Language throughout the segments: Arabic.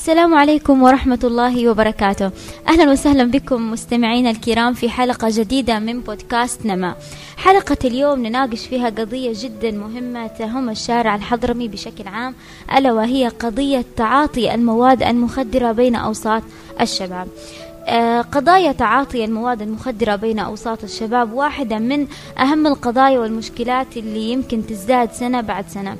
السلام عليكم ورحمة الله وبركاته. أهلا وسهلا بكم مستمعينا الكرام في حلقة جديدة من بودكاست نما. حلقة اليوم نناقش فيها قضية جدا مهمة تهم الشارع الحضرمي بشكل عام ألا وهي قضية تعاطي المواد المخدرة بين أوساط الشباب. قضايا تعاطي المواد المخدرة بين أوساط الشباب واحدة من أهم القضايا والمشكلات اللي يمكن تزداد سنة بعد سنة.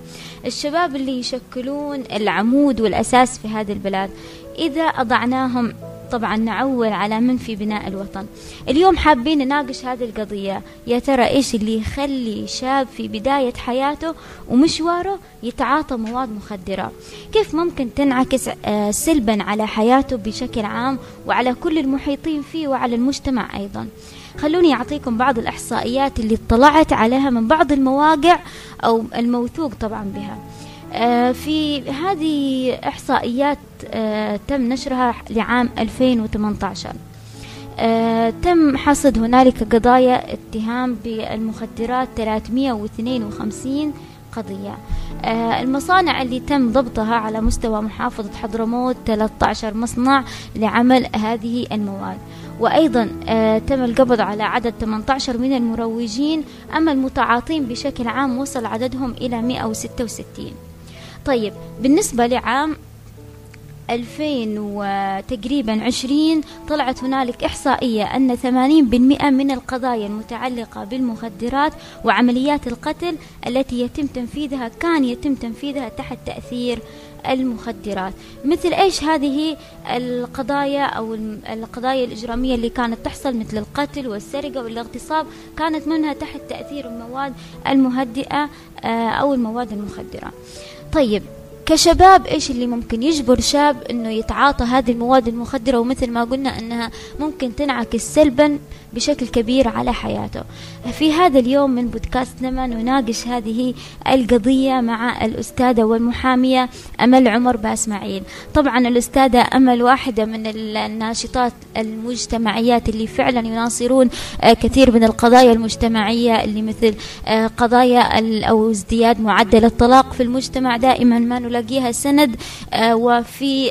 الشباب اللي يشكلون العمود والأساس في هذه البلاد إذا أضعناهم طبعا نعول على من في بناء الوطن. اليوم حابين نناقش هذه القضية. يا ترى إيش اللي يخلي شاب في بداية حياته ومشواره يتعاطى مواد مخدرة؟ كيف ممكن تنعكس آه، سلبا على حياته بشكل عام وعلى كل المحيطين فيه وعلى المجتمع أيضا؟ خلوني أعطيكم بعض الإحصائيات اللي اطلعت عليها من بعض المواقع أو الموثوق طبعا بها. في هذه إحصائيات آه، تم نشرها لعام 2018 آه، تم حصد هنالك قضايا اتهام بالمخدرات 352 قضية. المصانع اللي تم ضبطها على مستوى محافظة حضرموت 13 مصنع لعمل هذه المواد. وأيضا تم القبض على عدد 18 من المروجين أما المتعاطين بشكل عام وصل عددهم إلى 166 طيب بالنسبة لعام 2000 وتقريبا 20 طلعت هنالك إحصائية أن 80% من القضايا المتعلقة بالمخدرات وعمليات القتل التي يتم تنفيذها كان يتم تنفيذها تحت تأثير المخدرات. مثل إيش هذه القضايا أو القضايا الإجرامية اللي كانت تحصل؟ مثل القتل والسرقة والاغتصاب كانت منها تحت تأثير المواد المهدئة آه، أو المواد المخدرة. طيب كشباب إيش اللي ممكن يجبر شاب إنه يتعاطى هذه المواد المخدرة؟ ومثل ما قلنا إنها ممكن تنعكس سلبا بشكل كبير على حياته. في هذا اليوم من بودكاست نما نناقش هذه القضية مع الأستاذة والمحامية أمل عمر باسماعيل. طبعا الأستاذة أمل واحدة من الناشطات المجتمعيات اللي فعلا يناصرون آه، كثير من القضايا المجتمعية اللي مثل آه، قضايا أو ازدياد معدل الطلاق في المجتمع دائما ما نلاقيها سند آه، وفي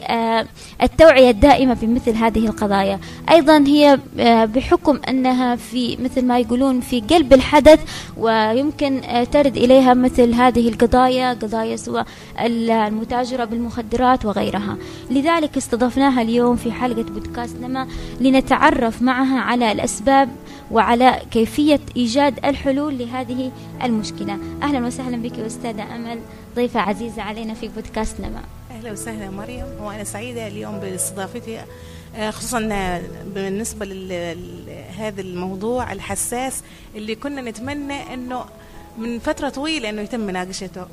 التوعية الدائمة بمثل هذه القضايا. أيضا هي بحكم أنها في مثل ما يقولون في قلب الحدث ويمكن ترد إليها مثل هذه القضايا قضايا سواء المتاجرة بالمخدرات وغيرها. لذلك استضفناها اليوم في حلقة بودكاست نما لنتعرف معها على الأسباب وعلى كيفية إيجاد الحلول لهذه المشكلة. أهلا وسهلا بك أستاذة أمل. ضيفة عزيزة علينا في بودكاست نما. أهلا وسهلا مريم. وأنا سعيدة اليوم باستضافتي آه، خصوصا بالنسبة لهذا الموضوع الحساس اللي كنا نتمنى إنه من فترة طويلة إنه يتم مناقشته.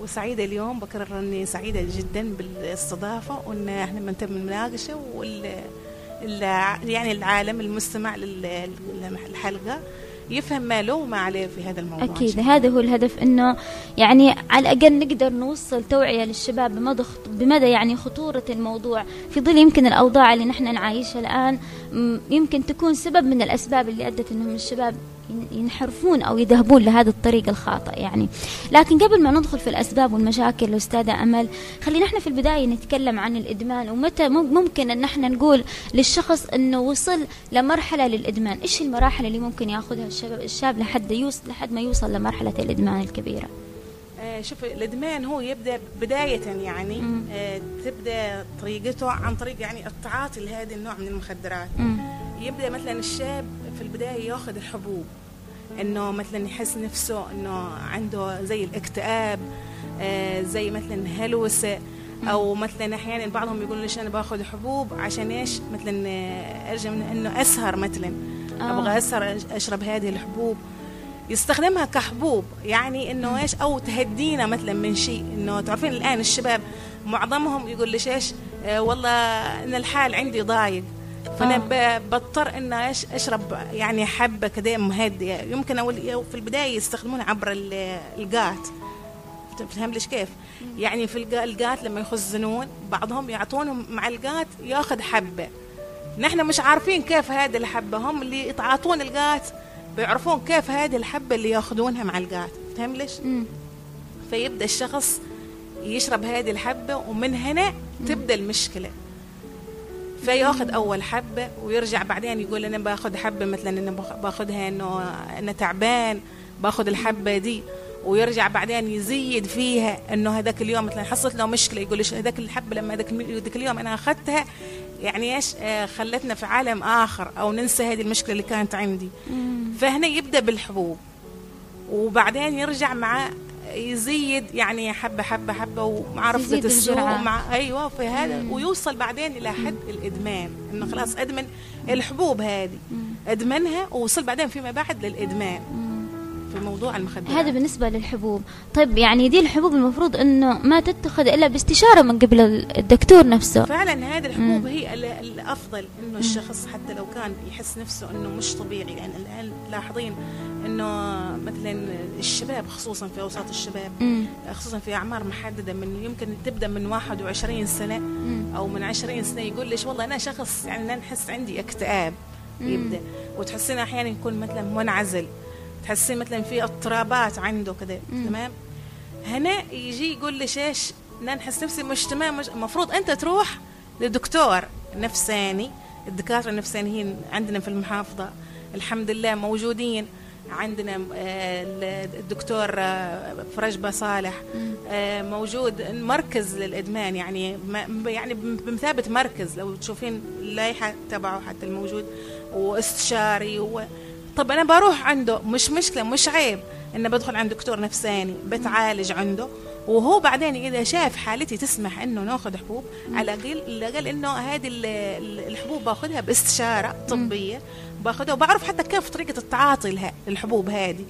وسعيدة اليوم بكرر اني سعيدة جدا بالاستضافة وإن إحنا بنتم المناقشة وال يعني العالم المستمع للحلقة. يفهم ما له وما عليه في هذا الموضوع. أكيد هذا هو الهدف أنه يعني على الأقل نقدر نوصل توعية للشباب بمدى بمدى يعني خطورة الموضوع. في ظل يمكن الأوضاع اللي نحن نعيشها الآن يمكن تكون سبب من الأسباب اللي أدت أنهم الشباب ينحرفون أو يذهبون لهذا الطريق الخاطئ يعني. لكن قبل ما ندخل في الأسباب والمشاكل الأستاذة أمل خلينا إحنا في البداية نتكلم عن الإدمان ومتى ممكن أن إحنا نقول للشخص أنه وصل لمرحلة للإدمان. إيش المراحل اللي ممكن يأخذها الشباب الشاب لحد يوصل لحد ما يوصل لمرحلة الإدمان الكبيرة؟ آه شوف الإدمان هو يبدأ بداية يعني آه تبدأ طريقته عن طريق يعني التعاطي لهذا النوع من المخدرات. مم. يبدأ مثلا الشاب في البداية ياخذ الحبوب إنه مثلا يحس نفسه إنه عنده زي الاكتئاب آه زي مثلا هلوسة أو مثلا أحيانا بعضهم يقولوا ليش أنا باخذ حبوب؟ عشان إيش؟ مثلا ارجع من إنه أسهر مثلا. آه. أبغى أسهر أشرب هذه الحبوب. يستخدمها كحبوب. يعني إنه إيش؟ أو تهدينا مثلا من شيء. إنه تعرفين الآن الشباب معظمهم يقول ليش إيش؟ آه والله إن الحال عندي ضايق. فأنا آه. بضطر ان إيش؟ أشرب يعني حبة كده مهدئه يمكن أول في البداية يستخدمونها عبر الجات تفهم ليش كيف؟ يعني في الجات لما يخزنون بعضهم يعطونهم مع الجات ياخذ حبة. نحن مش عارفين كيف هذه الحبة. هم اللي يتعاطون الجات بيعرفون كيف هذه الحبة اللي ياخذونها مع الجات فهم ليش فيبدأ الشخص يشرب هذه الحبة ومن هنا تبدأ المشكلة. فياخذ أول حبة ويرجع بعدين يقول أنا باخذ حبة مثلا أنا باخذها إنه أنا تعبان باخذ الحبة دي. ويرجع بعدين يزيد فيها إنه هذاك اليوم مثلا حصلت له مشكلة يقول ليش هذاك الحبة لما هذاك اليوم أنا أخذتها يعني إيش آه خلتنا في عالم آخر أو ننسى هذه المشكلة اللي كانت عندي. فهنا يبدأ بالحبوب. وبعدين يرجع مع يزيد يعني حبة حبة حبة ومع رفضه السوق مع أيوه في هذا. ويوصل بعدين إلى حد الإدمان. إنه خلاص أدمن الحبوب هذه. أدمنها ووصل بعدين فيما بعد للإدمان. في موضوع المخدرات. هذا بالنسبة للحبوب. طيب يعني دي الحبوب المفروض أنه ما تتخذ إلا باستشارة من قبل الدكتور نفسه. فعلا هذه الحبوب مم. هي الأفضل أنه الشخص حتى لو كان يحس نفسه أنه مش طبيعي. يعني الآن لاحظين أنه مثلا الشباب خصوصا في أوساط الشباب مم. خصوصا في أعمار محددة من يمكن تبدأ من 21 سنة مم. أو من 20 سنة يقول ليش والله أنا شخص يعني أنا نحس عندي اكتئاب. يبدأ. وتحسين أحيانا يكون مثلا منعزل. تحسين مثلا في اضطرابات عنده كده تمام؟ هنا يجي يقول لي إيش أنا نحس نفسي مش تمام مش المفروض أنت تروح لدكتور نفساني الدكاترة النفسانيين عندنا في المحافظة الحمد لله موجودين عندنا آه، الدكتور آه، فرجبة صالح آه، موجود مركز للإدمان يعني يعني بمثابة مركز لو تشوفين اللائحة تبعه حتى الموجود واستشاري و طب أنا بروح عنده مش مشكلة مش عيب إنه بدخل عند دكتور نفساني بتعالج عنده. وهو بعدين إذا شاف حالتي تسمح إنه ناخذ حبوب على الأقل الأقل إنه هذه الحبوب باخذها باستشارة طبية باخذها. وبعرف حتى كيف طريقة التعاطي لها الحبوب هذه.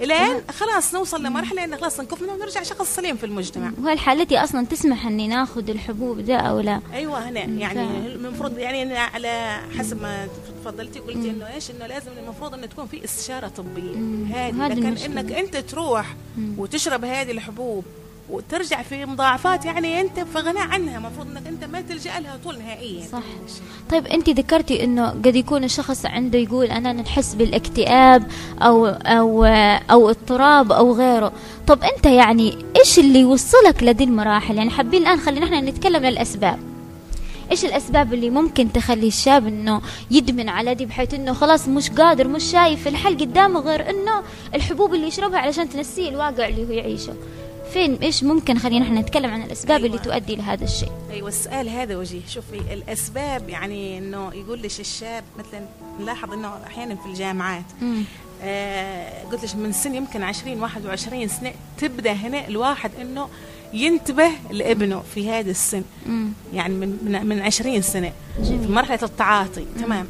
الين خلاص نوصل لمرحلة انه خلاص نكف منها ونرجع شخص سليم في المجتمع. وهل حالتي أصلا تسمح إني ناخذ الحبوب ده أو لا. أيوه هنا. يعني المفروض يعني على حسب ما تفضلتي قلتي إنه إيش إنه لازم المفروض انه تكون في استشارة طبية. هذه لكن إنك أنت تروح وتشرب هذه الحبوب وترجع في مضاعفات يعني أنت في غناء عنها المفروض إنك أنت ما تلجأ لها طول نهائيا. صح. طيب أنت ذكرتي إنه قد يكون الشخص عنده يقول أنا نحس بالاكتئاب أو أو أو اضطراب أو غيره. طب أنت يعني إيش اللي يوصلك لدي المراحل؟ يعني حابين الآن خلينا إحنا نتكلم للأسباب. إيش الأسباب اللي ممكن تخلي الشاب إنه يدمن على دي بحيث إنه خلاص مش قادر مش شايف الحل قدامه غير إنه الحبوب اللي يشربها علشان تنسيه الواقع اللي هو يعيشه؟ فين إيش ممكن خلينا إحنا نتكلم عن الأسباب أيوة. اللي تؤدي لهذا الشيء أيوه السؤال هذا وجيه شوفي الأسباب يعني إنه يقول ليش الشاب مثلا نلاحظ إنه أحيانا في الجامعات آه قلت لك من سن يمكن 20 21 سنة تبدأ هنا الواحد إنه ينتبه لابنه في هذا السن مم. يعني من من, من 20 سنة جميل. في مرحلة التعاطي مم. تمام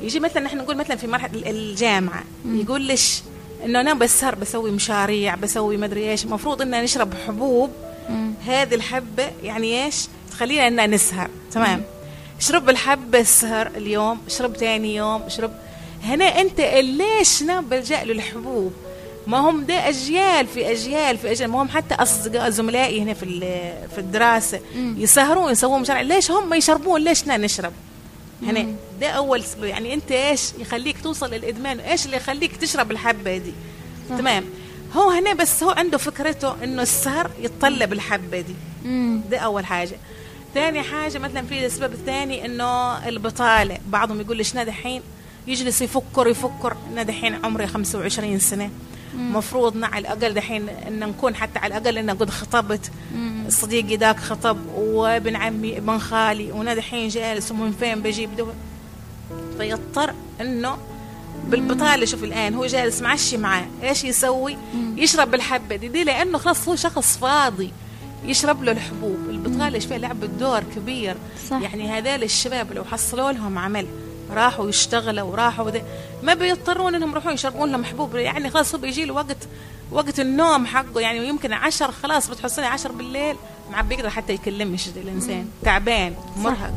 يجي مثلا نحن نقول مثلا في مرحلة الجامعة مم. يقول ليش إنه أنا بسهر بسوي مشاريع بسوي مدري إيش. المفروض ان نشرب حبوب. هذه الحبة يعني إيش؟ تخلينا ان نسهر. تمام؟ اشرب الحبة السهر اليوم اشرب ثاني يوم اشرب. هنا أنت ليش بلجأ للحبوب ما هم ده أجيال في أجيال في أجيال. ما هم حتى أصدقاء زملائي هنا في في الدراسة. يسهرون يسوون مشاريع. ليش هم يشربون؟ ليش نشرب؟ هنا ده أول سبب يعني أنت إيش يخليك توصل للإدمان؟ إيش اللي يخليك تشرب الحبة دي؟ صح. تمام. هو هنا بس هو عنده فكرته إنه السهر يتطلب الحبة دي. مم. ده أول حاجة. ثاني حاجة مثلا في السبب الثاني إنه البطالة. بعضهم يقول ليش دحين يجلس يفكر يفكر. أنا دحين عمري 25 سنة. مفروض على الأقل دحين إن نكون حتى على الأقل إن قد خطبت صديقي ذاك خطب وابن عمي ابن خالي وأنا دحين جالس ومن فين بجيب دواء. فيضطر إنه بالبطالة شوف الآن هو جالس معشي معاه إيش يسوي؟ يشرب الحبة دي, دي لأنه خلاص هو شخص فاضي يشرب له الحبوب. البطالة فيها لعبة دور كبير. صح. يعني هذول الشباب لو حصلوا لهم عمل راحوا يشتغلوا وراحوا ده ما بيضطرون إنهم يروحون يشربون لهم حبوب. يعني خلاص هو بيجي له وقت وقت النوم حقه. يعني يمكن عشر خلاص بتحصلي عشر بالليل ما بيقدر حتى يكلمش الإنسان. تعبان مرهق.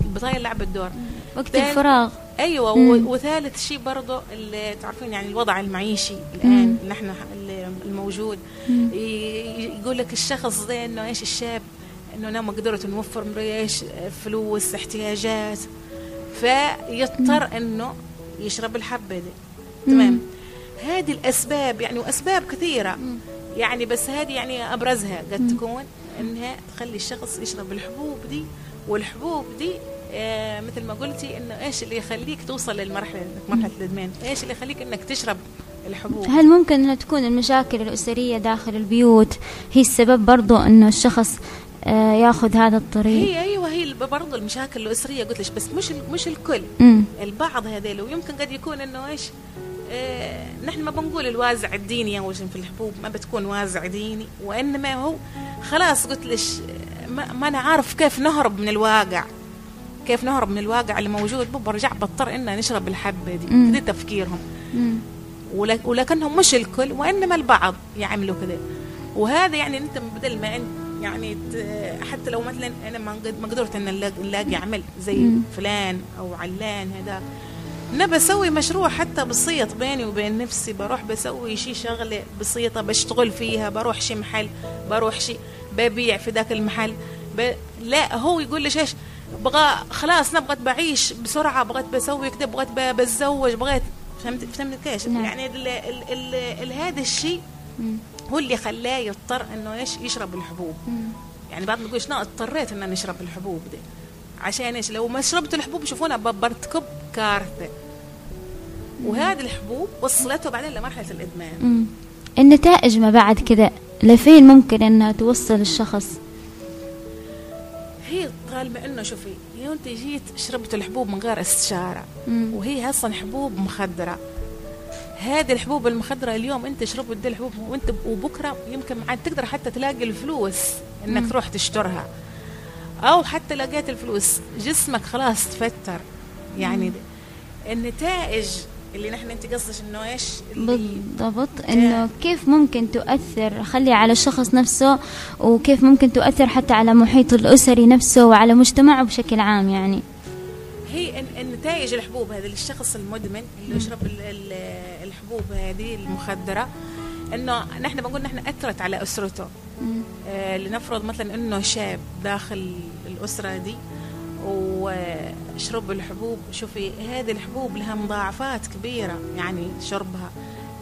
بطايل لعب الدور. وقت الفراغ. أيوه مم. وثالث شيء برضه اللي تعرفين يعني الوضع المعيشي الآن اللي إحنا الموجود. يقول لك الشخص ده إنه إيش الشاب؟ إنه أنا ما قدرت نوفر إيش؟ فلوس احتياجات. فيضطر إنه يشرب الحبة دي. تمام؟ هذه الأسباب يعني واسباب كثيرة. يعني بس هذه يعني أبرزها قد تكون إنها تخلي الشخص يشرب الحبوب دي. والحبوب دي آه مثل ما قلتي إنه إيش اللي يخليك توصل للمرحلة مرحلة الإدمان؟ إيش اللي يخليك إنك تشرب الحبوب؟ هل ممكن انها تكون المشاكل الأسرية داخل البيوت هي السبب برضو إنه الشخص آه ياخذ هذا الطريق؟ هي هي برضه المشاكل الأسرية. قلت لك بس مش مش الكل. مم. البعض هذيل ويمكن قد يكون إنه إيش آه نحن ما بنقول الوازع الديني أول شيء في الحبوب ما بتكون وازع ديني وإنما هو خلاص قلت لك ما, ما أنا عارف كيف نهرب من الواقع. كيف نهرب من الواقع اللي موجود. برجع بضطر ان نشرب الحبة دي. كده تفكيرهم. مم. ولكنهم مش الكل وإنما البعض يعملوا كده. وهذا يعني أنت بدل ما أنت يعني حتى لو مثلا أنا ما قد- ما قدرت إن نلاقي عمل زي. فلان أو علان هذا أنا بسوي مشروع حتى بسيط بيني وبين نفسي بروح بسوي شي شغلة بسيطة بشتغل فيها بروح شي محل بروح شي ببيع في ذاك المحل ب... لا هو يقول لي إيش بغى خلاص أنا بغيت بعيش بسرعة بغيت بسوي كده بغيت بتزوج بغيت فهمت فهمت كيف نعم. يعني ال... ال... ال... ال... هذا الشيء. هو اللي خلاه يضطر إنه إيش؟ يشرب الحبوب. يعني بعد ما يقولش لا اضطريت إن أنا أشرب الحبوب دي. عشان إيش؟ لو ما شربت الحبوب شوفونا برتكب كارثة. وهذه الحبوب وصلته بعدين لمرحلة الإدمان. مم. النتائج ما بعد كذا لفين ممكن إنها توصل الشخص؟ هي طالبة إنه شوفي هي انت جيت شربت الحبوب من غير استشارة مم. وهي أصلا حبوب مخدرة. هذه الحبوب المخدرة اليوم انت شربت دي الحبوب وانت وبكرة يمكن عاد تقدر حتى تلاقي الفلوس انك مم. تروح تشترها. أو حتى لقيت الفلوس جسمك خلاص تفتر يعني مم. النتائج اللي نحن انت قصدك إنه إيش؟ بالضبط. إنه كيف ممكن تؤثر خلي على الشخص نفسه وكيف ممكن تؤثر حتى على محيطه الأسري نفسه وعلى مجتمعه بشكل عام يعني. هي الن- النتائج الحبوب هذه للشخص المدمن اللي يشرب ال- ال- الحبوب هذه المخدرة إنه نحن بنقول نحن أثرت على أسرته. آه، لنفرض مثلا إنه شاب داخل الأسرة دي وشرب الحبوب شوفي هذه الحبوب لها مضاعفات كبيرة يعني شربها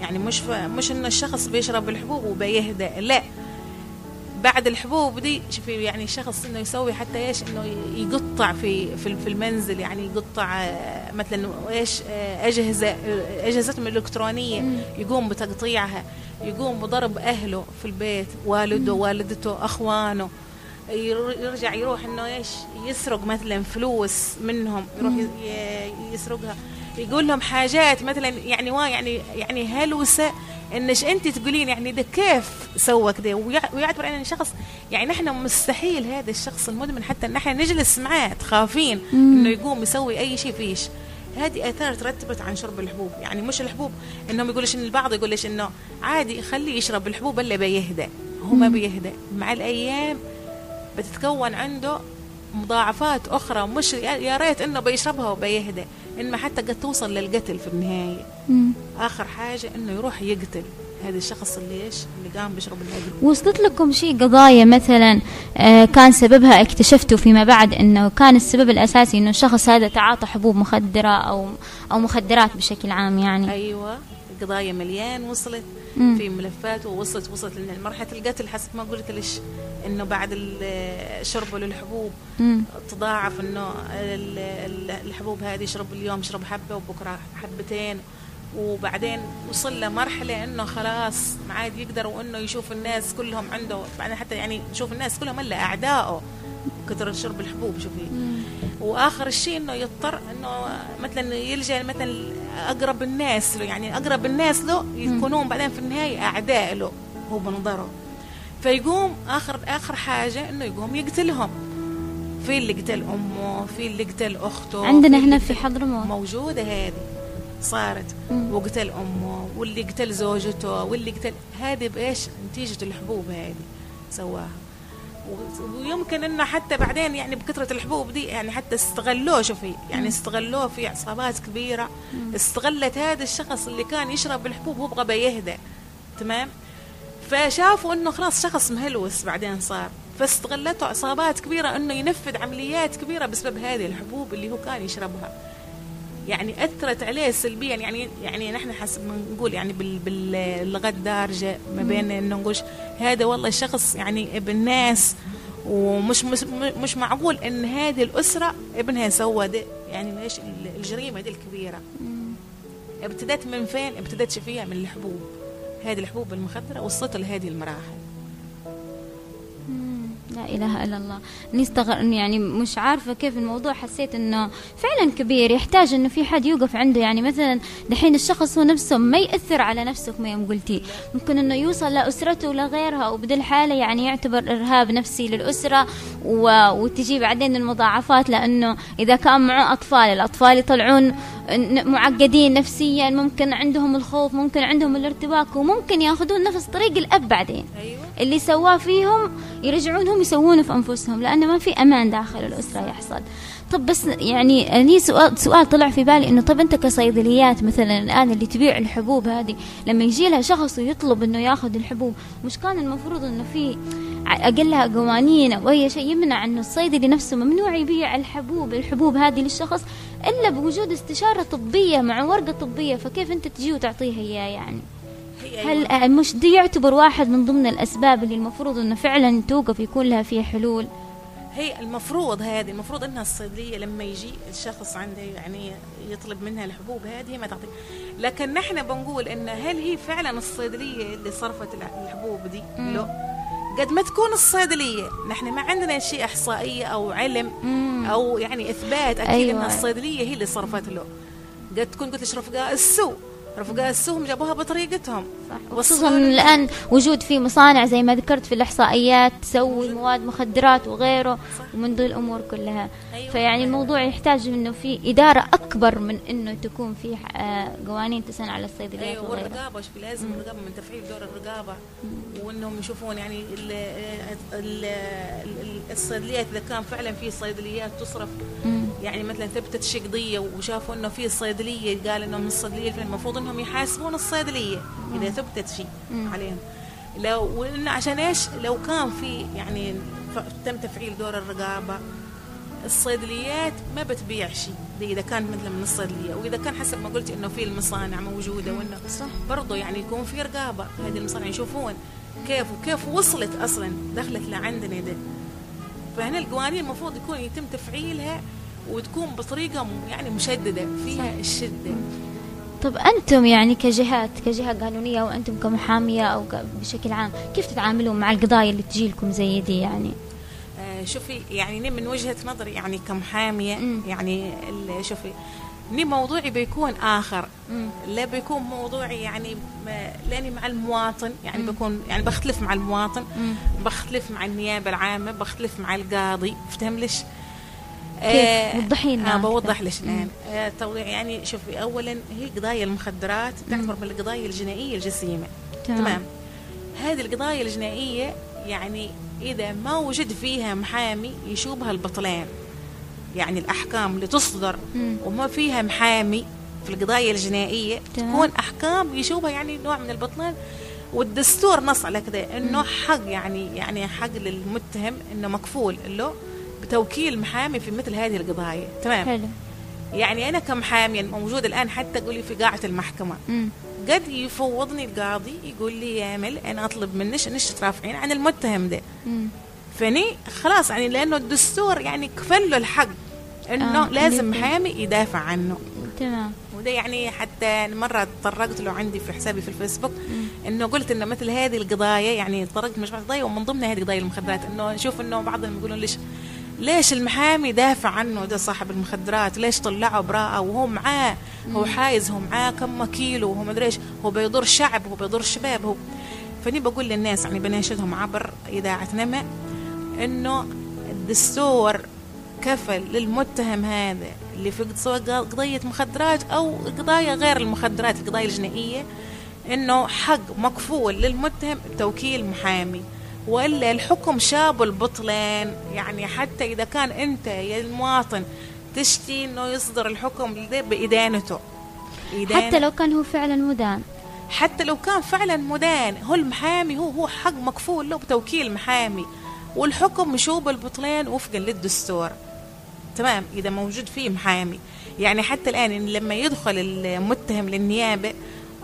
يعني مش. مش إنه الشخص بيشرب الحبوب وبيهدأ لا بعد الحبوب دي شوفي يعني الشخص إنه يسوي حتى إيش؟ إنه يقطع في في المنزل يعني يقطع آه، مثلا إيش؟ آه، أجهزة آه، أجهزتهم الإلكترونية. يقوم بتقطيعها يقوم بضرب أهله في البيت والده والدته أخوانه ير- يرجع يروح إنه إيش؟ يسرق مثلا فلوس منهم يروح يسرقها يقول لهم حاجات مثلا يعني وا يعني يعني هلوسة إنش أنت تقولين يعني ده كيف سوى كده؟ ويع- ويعتبر إن الشخص يعني نحن مستحيل هذا الشخص المدمن حتى إن إحنا نجلس معاه خافين مم. إنه يقوم يسوي أي شيء فيش هذه آثار ترتبت عن شرب الحبوب. يعني مش الحبوب إنهم يقولش إن البعض يقولش إنه عادي خليه يشرب الحبوب إلا بيهدى هو ما. بيهدى مع الأيام بتتكون عنده مضاعفات أخرى مش يا ريت إنه بيشربها وبيهدى. إنما حتى قد توصل للقتل في النهاية. مم. آخر حاجة إنه يروح يقتل هذا الشخص اللي إيش؟ اللي قام بيشرب الهدم وصلت لكم شيء قضايا مثلا آه، كان سببها اكتشفتوا فيما بعد إنه كان السبب الأساسي إنه الشخص هذا تعاطى حبوب مخدرة أو أو مخدرات بشكل عام يعني. أيوه. قضايا مليان وصلت مم. في ملفات ووصلت وصلت لمرحله القتل حسب ما قلت ليش إنه بعد شربه للحبوب مم. تضاعف إنه ال- ال- الحبوب هذه يشرب اليوم يشرب حبة وبكرة حبتين وبعدين وصل لمرحله إنه خلاص ما عاد يقدر وإنه يشوف الناس كلهم عنده بعدين حتى يعني يشوف الناس كلهم إلا أعدائه كثر شرب الحبوب شوفي. وآخر الشيء إنه يضطر إنه مثلا يلجأ مثلا أقرب الناس له يعني أقرب الناس له يكونون بعدين في النهاية أعداء له هو بنظره. فيقوم آخر آخر حاجة إنه يقوم يقتلهم. في اللي قتل أمه في اللي قتل أخته عندنا هنا في حضرموت. موجودة هذه صارت. مم. وقتل أمه واللي قتل زوجته واللي قتل هذه بإيش؟ نتيجة الحبوب هذه سواها. ويمكن انه حتى بعدين يعني بكثرة الحبوب دي يعني حتى استغلوه شوفي يعني استغلوه في عصابات كبيرة. استغلت هذا الشخص اللي كان يشرب الحبوب هو بغى بيهدى تمام؟ فشافوا إنه خلاص شخص مهلوس بعدين صار. فاستغلته عصابات كبيرة إنه ينفذ عمليات كبيرة بسبب هذه الحبوب اللي هو كان يشربها. يعني أثرت عليه سلبيا. يعني يعني نحن حسب ما نقول يعني بال باللغة الدارجه ما بين انه نقول هذا والله شخص يعني ابن ناس ومش مش, مش معقول إن هذه الأسرة ابنها سوى ده. يعني ليش الجريمة دي الكبيرة. ابتدت من فين؟ ابتدت فيها من الحبوب. هذه الحبوب المخدرة وصلت لهذه المراحل. لا إله إلا الله. نستغر يعني مش عارفة كيف الموضوع. حسيت إنه فعلا كبير. يحتاج إنه في حد يوقف عنده. يعني مثلا دحين الشخص هو نفسه ما يأثر على نفسه كما يوم قلتي. ممكن إنه يوصل لاسرته ولغيرها وبدل الحاله يعني يعتبر إرهاب نفسي للأسرة و... وتجي بعدين المضاعفات. لأنه إذا كان معه أطفال الأطفال يطلعون معقدين نفسيا ممكن عندهم الخوف ممكن عندهم الارتباك وممكن ياخذون نفس طريق الأب بعدين أيوة. اللي سواه فيهم يرجعون هم يسوونه في أنفسهم لأنه ما في أمان داخل الأسرة يحصل طب بس يعني لي سؤال سؤال طلع في بالي إنه طب أنت كصيدليات مثلا الآن اللي تبيع الحبوب هذه لما يجي لها شخص ويطلب إنه ياخذ الحبوب مش كان المفروض إنه في أقلها قوانين أو أي شيء يمنع إنه الصيدلي نفسه ممنوع يبيع الحبوب الحبوب هذه للشخص إلا بوجود استشارة طبية مع ورقة طبية فكيف أنت تجي وتعطيها إياه يعني؟ هل مش دي يعتبر واحد من ضمن الأسباب اللي المفروض إنه فعلا توقف يكون لها فيها حلول؟ هي المفروض هذه المفروض إنها الصيدلية لما يجي الشخص عنده يعني يطلب منها الحبوب هذه ما تعطي. لكن نحن بنقول إن هل هي فعلا الصيدلية اللي صرفت الحبوب دي؟ لو قد ما تكون الصيدلية نحن ما عندنا شيء إحصائية أو علم مم. أو يعني إثبات أكيد أيوة. ان الصيدلية هي اللي صرفت له. قد تكون قلت لك رفقاء السوق رفقاء السوق جابوها بطريقتهم. صح. خصوصا الآن وجود في مصانع زي ما ذكرت في الإحصائيات تسوي مواد مخدرات وغيره صح. ومن ذي الأمور كلها. أيوة. فيعني الموضوع يحتاج إنه في إدارة أكبر من إنه تكون في آه، قوانين تسن على الصيدليات أيوه وغيرها والرقابة شوفي لازم الرقابة من تفعيل دور الرقابة. وإنهم يشوفون يعني ال ال ال الصيدليات إذا كان فعلا في صيدليات تصرف مم. يعني مثلا ثبتت شي قضيه وشافوا إنه في صيدلية قال انه من الصيدليه المفروض إنهم يحاسبون الصيدلية إذا ثبتت شيء. عليهم. لو وانه عشان إيش؟ لو كان في يعني تم تفعيل دور الرقابة الصيدليات ما بتبيع شيء إذا كانت مثلا من الصيدلية وإذا كان حسب ما قلتي إنه في المصانع موجودة وإنه صح. برضه يعني يكون في رقابة هذه المصانع يشوفون كيف وكيف وصلت أصلا دخلت لعندنا ده. فهنا القوانين المفروض يكون يتم تفعيلها وتكون بطريقة م- يعني مشددة فيها الشدة طب أنتم يعني كجهات كجهة قانونية وأنتم كمحامية أو ك- بشكل عام كيف تتعاملون مع القضايا اللي تجيلكم زي دي يعني آه، شوفي يعني ني من وجهة نظري يعني كمحامية مم. يعني شوفي ني موضوعي بيكون آخر مم. لا بيكون موضوعي يعني لأني مع المواطن يعني. بكون يعني بختلف مع المواطن. بختلف مع النيابة العامة بختلف مع القاضي فهم ليش؟ كيف؟ وضحي لنا آه. بوضح مم. الان آه توضيح يعني شوفي اولا هي قضايا المخدرات تعتبر من القضايا الجنائية الجسيمة تمام, تمام هذه القضايا الجنائية يعني إذا ما وجد فيها محامي يشوبها البطلان يعني الأحكام اللي تصدر مم. وما فيها محامي في القضايا الجنائية تمام. تكون أحكام يشوبها يعني نوع من البطلان والدستور نص على كذا إنه حق يعني يعني حق للمتهم إنه مكفول له بتوكيل محامي في مثل هذه القضايا. تمام؟ حلو. يعني أنا كمحامي موجود الآن حتى قولي في قاعة المحكمة. مم. قد يفوضني القاضي يقول لي يا مل أنا أطلب منك أنك ترافعين عن المتهم ده. فني خلاص يعني لأنه الدستور يعني كفل له الحق إنه آه، لازم محامي يدافع عنه. تمام. وده يعني حتى مرة تطرقت له عندي في حسابي في الفيسبوك إنه قلت إنه مثل هذه القضايا يعني تطرقت مجموعة قضايا ومن ضمنها هذه قضايا المخدرات إنه نشوف إنه بعضهم يقولون ليش ليش المحامي دافع عنه ده صاحب المخدرات؟ ليش طلعه براءة وهو معاه؟ هو حايز هو معاه كم كيلو وهو مدري إيش. هو بيضر شعب هو بيضر شباب. هو فني بقول للناس يعني بناشدهم عبر إذاعة نما إنه الدستور كفل للمتهم هذا اللي في سواء قضية مخدرات أو قضايا غير المخدرات القضايا الجنائية إنه حق مكفول للمتهم بتوكيل محامي. وإلا الحكم شاب البطلان يعني حتى إذا كان أنت يا المواطن تشتي إنه يصدر الحكم بإدانته إدانة حتى لو كان هو فعلا مدان. حتى لو كان فعلا مدان. هو المحامي هو هو حق مكفول له بتوكيل محامي. والحكم مشوب البطلان وفقا للدستور. تمام؟ إذا موجود فيه محامي. يعني حتى الآن إن لما يدخل المتهم للنيابة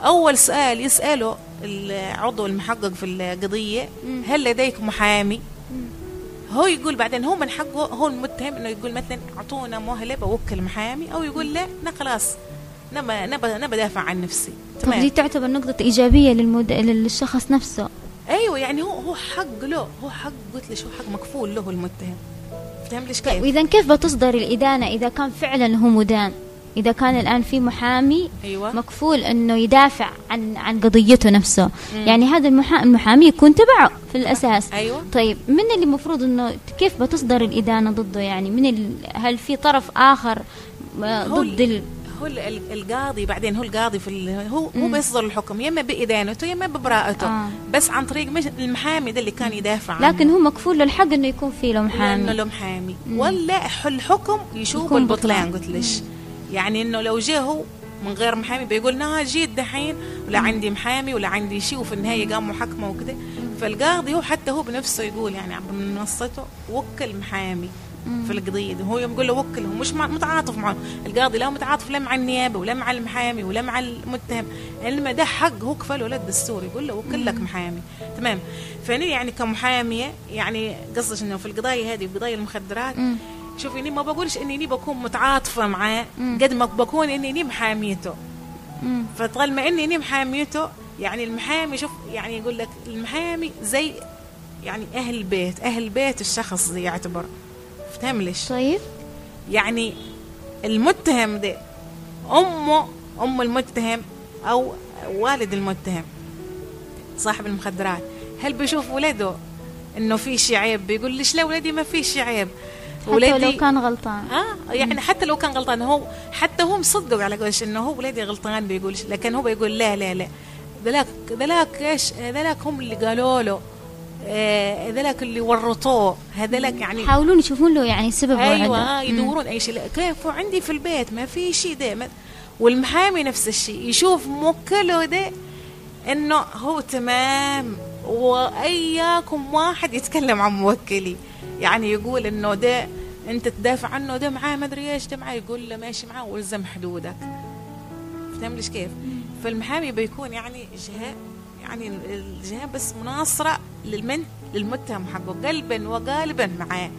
أول سؤال يسأله العضو المحقق في القضية. هل لديك محامي؟ هو يقول بعدين هو من حقه هو المتهم إنه يقول مثلا أعطونا مهلة بوكل محامي أو يقول لا أنا خلاص نبى نبى نبى دافع عن نفسي. طب دي تعتبر نقطة إيجابية للمد... للشخص نفسه. أيوه يعني هو هو حق له هو حق قلت ليش هو حق مكفول له المتهم. فاهم ليش طيب كيف؟ وإذا كيف بتصدر الإدانة إذا كان فعلا هو مدان؟ إذا كان الآن في محامي أيوه. مكفول إنه يدافع عن عن قضيته نفسه. مم. يعني هذا المحا... المحامي يكون تبعه في الأساس. أيوه. طيب من اللي المفروض إنه كيف بتصدر الإدانة ضده؟ يعني من ال... هل في طرف آخر ضد ال... هو ال- ال- القاضي بعدين هو القاضي في هو هو. بيصدر الحكم. يا إما بإدانته يا إما ببراءته. آه. بس عن طريق المحامي ده اللي كان يدافع عنه. لكن هو مكفول له الحق إنه يكون في له لأنه محامي له محامي. ولا الحكم يشوف البطلان. بطلان. قلت ليش؟ يعني إنه لو جه هو من غير محامي بيقول نا جيت دحين ولا عندي محامي ولا عندي شيء وفي النهاية قام محاكمة وكده. فالقاضي هو حتى هو بنفسه يقول يعني عبر منصته وكل محامي في القضية. دي هو يوم يقول له وكل هو مش متعاطف معه القاضي لا متعاطف لا مع النيابة ولا مع المحامي ولا مع المتهم. انما ده حق هو كفله له الدستور يقول له وكل لك محامي. تمام. فانا يعني كمحامية يعني قصدي إنه في القضايا هذه قضايا المخدرات مم. شوفي إني ما بقولش إني بكون متعاطفة معاه. قد ما بكون إني محاميته. فطالما إني إني محاميته يعني المحامي شوف يعني يقول لك المحامي زي يعني أهل البيت أهل البيت الشخص زي يعتبر فهم ليش طيب يعني المتهم ده أمه أم المتهم أو والد المتهم صاحب المخدرات هل بيشوف ولده إنه في شي عيب بيقول ليش لا ولدي ما في شي عيب حتى لو كان غلطان. آه يعني حتى لو كان غلطان هو حتى هو مصدق على قولش إنه هو ولادي غلطان بيقولش لكن هو بيقول لا لا لا. ذلاك ذلاك إيش؟ ذلاك هم اللي قالوا له آه، ذلاك اللي ورطوه. هذلاك يعني يحاولون يشوفون له يعني سبب أيوه. آه يدورون أي شيء. كيف؟ عندي في البيت ما في شيء ده ما- والمحامي نفس الشيء يشوف موكله ده إنه هو تمام وإياكم واحد يتكلم عن موكلي. يعني يقول إنه ده أنت تدافع عنه ده معاه ما أدري إيش ده معاه يقول له ماشي معاه والزم حدودك. فاهم ليش كيف؟ فالمحامي بيكون يعني جهه يعني الجهه بس مناصرة للمن للمتهم حقه قلبا وقالبا معاه.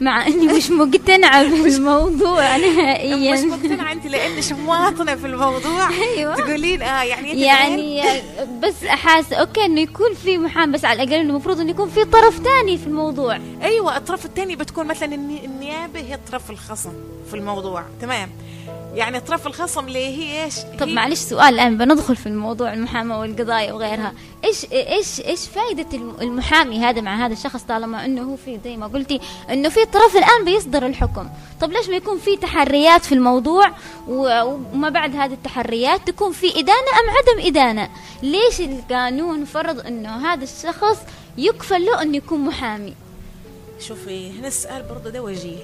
مع إني مش مقتنعة بالموضوع مش نهائيا. مقتنعة أنت لانك مواطنه في الموضوع. أيوة. تقولين آه يعني أنت يعني بس أحاس أوكي إنه يكون في محامي بس على الأقل إنه المفروض إنه يكون في طرف ثاني في الموضوع. أيوه الطرف الثاني بتكون مثلا الني- النيابة هي الطرف الخصم في الموضوع تمام. يعني طرف الخصم اللي هي إيش؟ طب هي معلش سؤال الآن بندخل في الموضوع المحاماة والقضايا وغيرها. إيش إيش إيش فائده الم- المحامي هذا مع هذا الشخص طالما إنه هو في زي ما قلتي إنه في طرف الآن بيصدر الحكم؟ طب ليش ما يكون في تحريات في الموضوع وما بعد هذه التحريات تكون في إدانة أم عدم إدانة؟ ليش القانون فرض إنه هذا الشخص يكفل له إنه يكون محامي؟ شوفي هنا السؤال برضه ده وجيه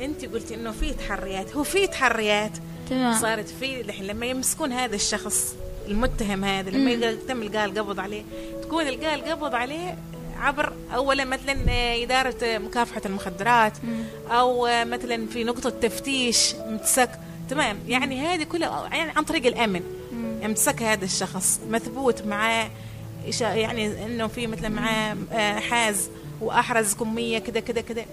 انت قلتي إنه في تحريات هو في تحريات تمام صارت في الحين لما يمسكون هذا الشخص المتهم هذا لما. يتم القاء القبض عليه تكون القاء القبض عليه عبر اولا مثلا آه، إدارة مكافحة المخدرات مم. أو آه، مثلا في نقطة تفتيش امتسك تمام يعني هذه كلها يعني عن طريق الأمن مم. امسك هذا الشخص مثبوت معاه يعني إنه في مثلا معاه آه، حاز واحرز كميه كده كده كده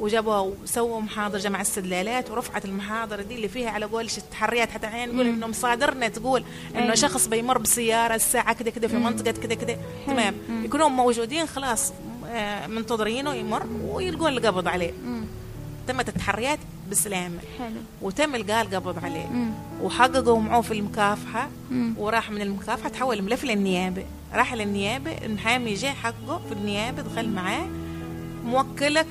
وجابوا وسووا محاضر جمع استدلالات ورفعت المحاضر دي اللي فيها على قولش التحريات حتى أحيانا نقول. انه مصادرنا تقول إنه أيوة. شخص بيمر بسيارة الساعة كده كده في. منطقة كده كده حلو. تمام. يكونوا موجودين خلاص آه، منتظرينه يمر ويلقون القبض عليه مم. تمت التحريات بسلامه حلو وتم إلقاء القبض عليه مم. وحققوا معه في المكافحة مم. وراح من المكافحة تحول الملف للنيابة راح للنيابة المحامي جاء حقه في النيابة دخل معاه. موكلك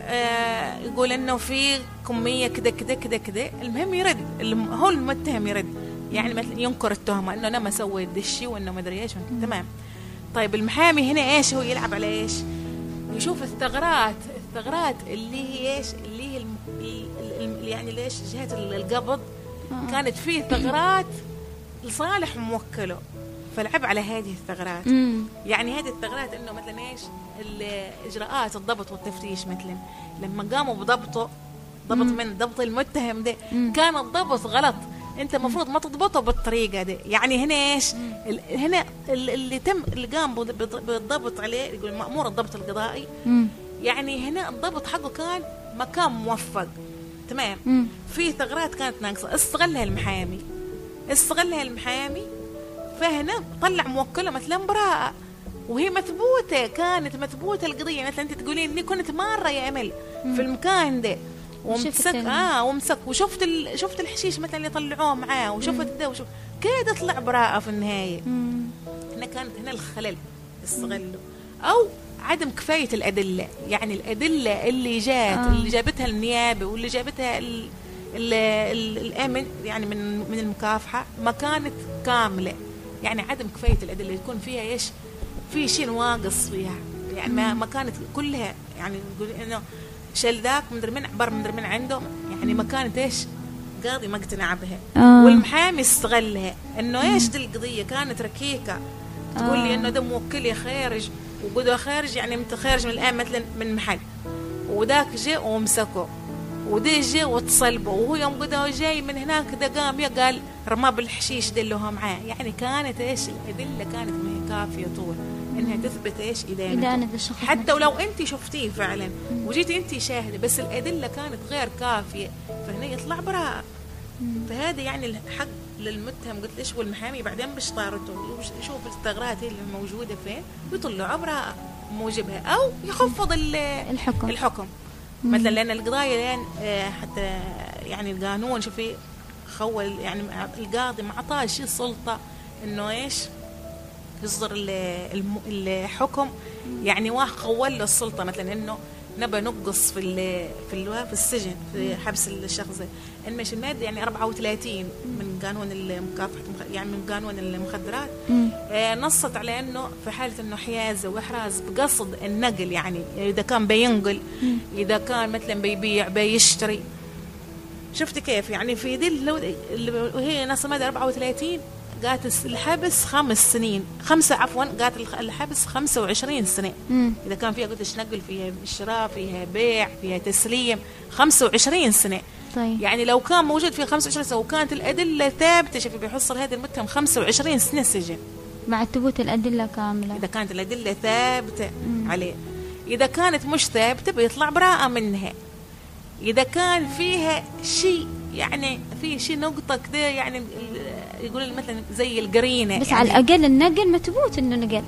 آه يقول إنه في كمية كده كده كده كده. المهم يرد هو المتهم يرد. يعني مثلا ينكر التهمة إنه أنا ما سويت الشيء وإنه ما أدري إيش. تمام. طيب المحامي هنا إيش هو يلعب على إيش؟ يشوف الثغرات الثغرات اللي هي إيش؟ اللي هي الم... ال- ال- يعني ليش جهة ال- القبض. كانت فيه ثغرات لصالح موكله. فلعب على هذه الثغرات. مم. يعني هذه الثغرات إنه مثلا إيش؟ الاجراءات الضبط والتفتيش مثلا. لما قاموا بضبطه ضبط من؟ ضبط المتهم ده. كان الضبط غلط. أنت المفروض ما تضبطه بالطريقة دي. يعني هنا إيش؟ هنا ال- اللي تم اللي قام بالضبط عليه يقول مأمور الضبط القضائي. مم. يعني هنا الضبط حقه كان مكان موفق. تمام؟ مم. في ثغرات كانت ناقصة. استغلها المحامي. استغلها المحامي. فهنا طلع موكلة مثلا براءة وهي مثبوتة كانت مثبوتة القضية. مثلا أنت تقولين إني كنت مره يا امل في المكان ده. وشفت ومسك آه ومسك. وشفت ال... شفت الحشيش مثلا اللي طلعوه معاه وشفت ده وشوف كده تطلع براءة في النهاية؟ مم. هنا كانت هنا الخلل استغله أو عدم كفاية الأدلة. يعني الأدلة اللي جات آه. اللي جابتها النيابة واللي جابتها ال الامن يعني من من المكافحة ما كانت كاملة. يعني عدم كفاية الأدلة يكون فيها إيش؟ في شيء ناقص فيها. يعني ما, ما كانت كلها يعني نقول إنه شال ذاك مدري من عبر مدري من عنده. يعني ما كانت إيش؟ قاضي ما اقتنع بها. آه. والمحامي استغلها. إنه إيش دي القضية؟ كانت ركيكة. تقول لي إنه ده موكلي خارج وقدوا خارج يعني خارج من الآن مثلا من محل. وذاك جاء ومسكه. وده جاء واتصلبه وهو يوم قدوا جاي من هناك ده قام يا قال رماه بالحشيش ده اللي هو معاه. يعني كانت إيش الأدلة كانت ما هي كافية طول إنها تثبت إيش ادانته إدانة الشخص حتى ولو أنت شفتيه فعلا وجيتي أنت شاهدة بس الأدلة كانت غير كافية فهنا يطلع براءة. فهذا يعني الحق للمتهم. قلت ليش والمحامي بعدين بشطارته يشوف الثغرات اللي موجودة فين ويطلعوا براءة موجبها أو يخفض ال- الحكم. الحكم. مثلا لأن القضايا الان آه، حتى يعني القانون شوفي خول يعني القاضي ما اعطاش سلطة إنه إيش؟ يصدر الحكم. يعني واحد خول له السلطة مثلا إنه نبى نقص في في ال في السجن في حبس الشخص. المش الماده يعني 34 من قانون المكافحة يعني من قانون المخدرات. مم. آه، نصت على إنه في حالة إنه حيازه وإحراز بقصد النقل يعني إذا كان بينقل إذا كان مثلا بيبيع بيشتري. شفت كيف؟ يعني في دي وهي نص الماده 34 قالت الحبس خمس سنين. خمسة عفوا قالت الحبس 25 سنة. مم. إذا كان فيها قلت نقل؟ فيها شراء فيها بيع فيها تسليم. 25 سنة. طيب. يعني لو كان موجود في 25 سنة وكانت الأدلة ثابتة شوفي بيحصل هذا المتهم 25 سنة سجن. مع ثبوت الأدلة كاملة. إذا كانت الأدلة ثابتة عليه. إذا كانت مش ثابتة بيطلع براءة منها. إذا كان فيها شيء يعني في شيء نقطة كده يعني يقول مثلا زي القرينة بس يعني. على الأقل النقل متبوت إنه نقل.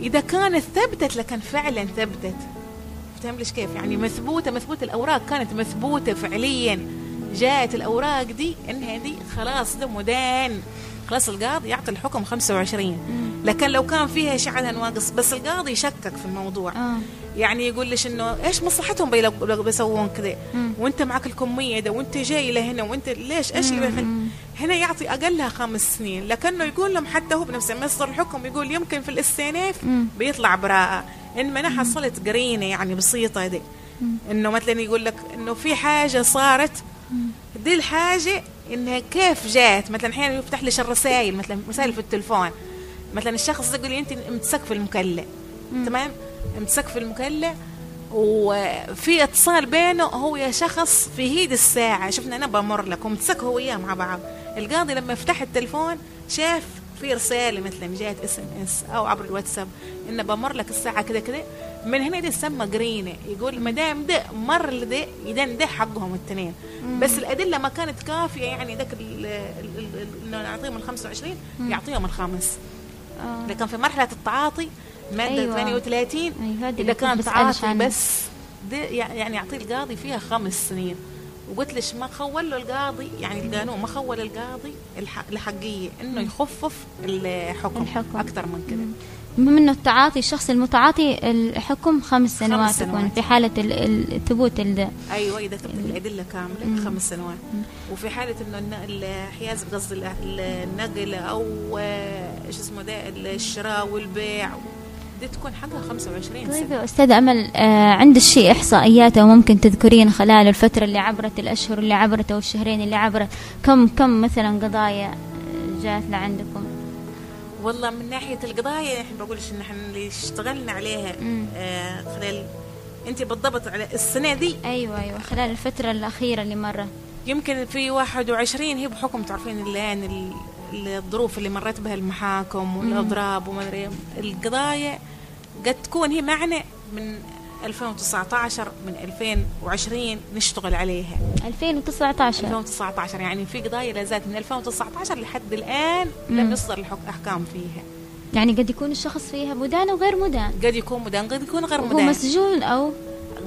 إذا كانت ثبتت لكن فعلا ثبتت. فاهم ليش كيف؟ يعني مثبوتة مثبوتة الأوراق كانت مثبوتة فعليا. جاءت الأوراق دي إنها دي خلاص ده مدان خلاص القاضي يعطي الحكم 25 لكن لو كان فيها شيء عنها نواقص بس القاضي يشكك في الموضوع. آه. يعني يقول ليش إنه إيش مصلحتهم بيسوون كذا. وأنت معك الكمية ده وأنت جاي لهنا وأنت ليش إيش اللي هنا يعطي أقلها خمس سنين لكنه يقول لهم حتى هو بنفسه لما يصدر الحكم يقول يمكن في الاستئناف. بيطلع براءة انما أنا حصلت قرينة يعني بسيطة دي. إنه مثلا يقول لك إنه في حاجة صارت دي الحاجة إنها كيف جات؟ مثلا أحيانا يفتح لي الرسائل مثلا رسائل في التلفون. مثلا الشخص يقول لي أنت امتسك في المكلة تمام؟ امتسك في المكلة وفي اتصال بينه هو يا شخص في هيد الساعة. شفنا أنا بمر لك ومتسك هو وياه مع بعض. القاضي لما فتح التلفون شاف في رسالة مثلا جات اس ام اس أو عبر الواتساب إنه بمر لك الساعة كده كده. من هنا دي تسمى قرينة يقول ما دام ده مر لده اذا ده حقهم الاثنين بس الأدلة ما كانت كافية يعني ذاك إنه نعطيهم ال 25 يعطيهم الخمس آه. لكن في مرحلة التعاطي مادة أيوة. أيوة. 38 أيوة، هذه اللي إذا كنت كان بسألش تعاطي. بس ده يعني يعطي القاضي فيها خمس سنين وقلت ليش ما خول له القاضي يعني القانون ما خول القاضي الح- الحقية إنه يخفف الحكم, الحكم. أكثر من كده بما انه التعاطي الشخص المتعاطي الحكم خمس سنوات سنوات. يكون في ال- الثبوت ال- أيوه إذا كتبت الادله كاملة خمس سنوات وفي حالة إنه الحياز قصد ال- ال- النقل أو آه، إيش اسمه ده الشراء والبيع دي تكون حقها 25 طيب سنة. يا أستاذة أمل آه عند الشيء إحصائيات أو ممكن تذكرين خلال الفترة اللي عبرت الأشهر اللي عبرت أو الشهرين اللي عبرت؟ كم كم مثلا قضايا جات لعندكم؟ والله من ناحية القضايا إحنا بقولش إن إحنا اللي اشتغلنا عليها مم. آه خلال أنت بالضبط على السنة دي. أيوه أيوه خلال الفترة الأخيرة اللي مره يمكن في 21 هي بحكم تعرفين الآن ال- الظروف اللي مرت بها المحاكم والأضراب وما أدري. القضايا قد تكون هي معنا من 2019 من 2020 نشتغل عليها. 2019 2019 يعني في قضايا لا زالت من 2019 لحد الآن لم يصدر الحكم أحكام فيها. يعني قد يكون الشخص فيها مدان وغير مدان. قد يكون مدان قد يكون غير هو مدان. مسجون أو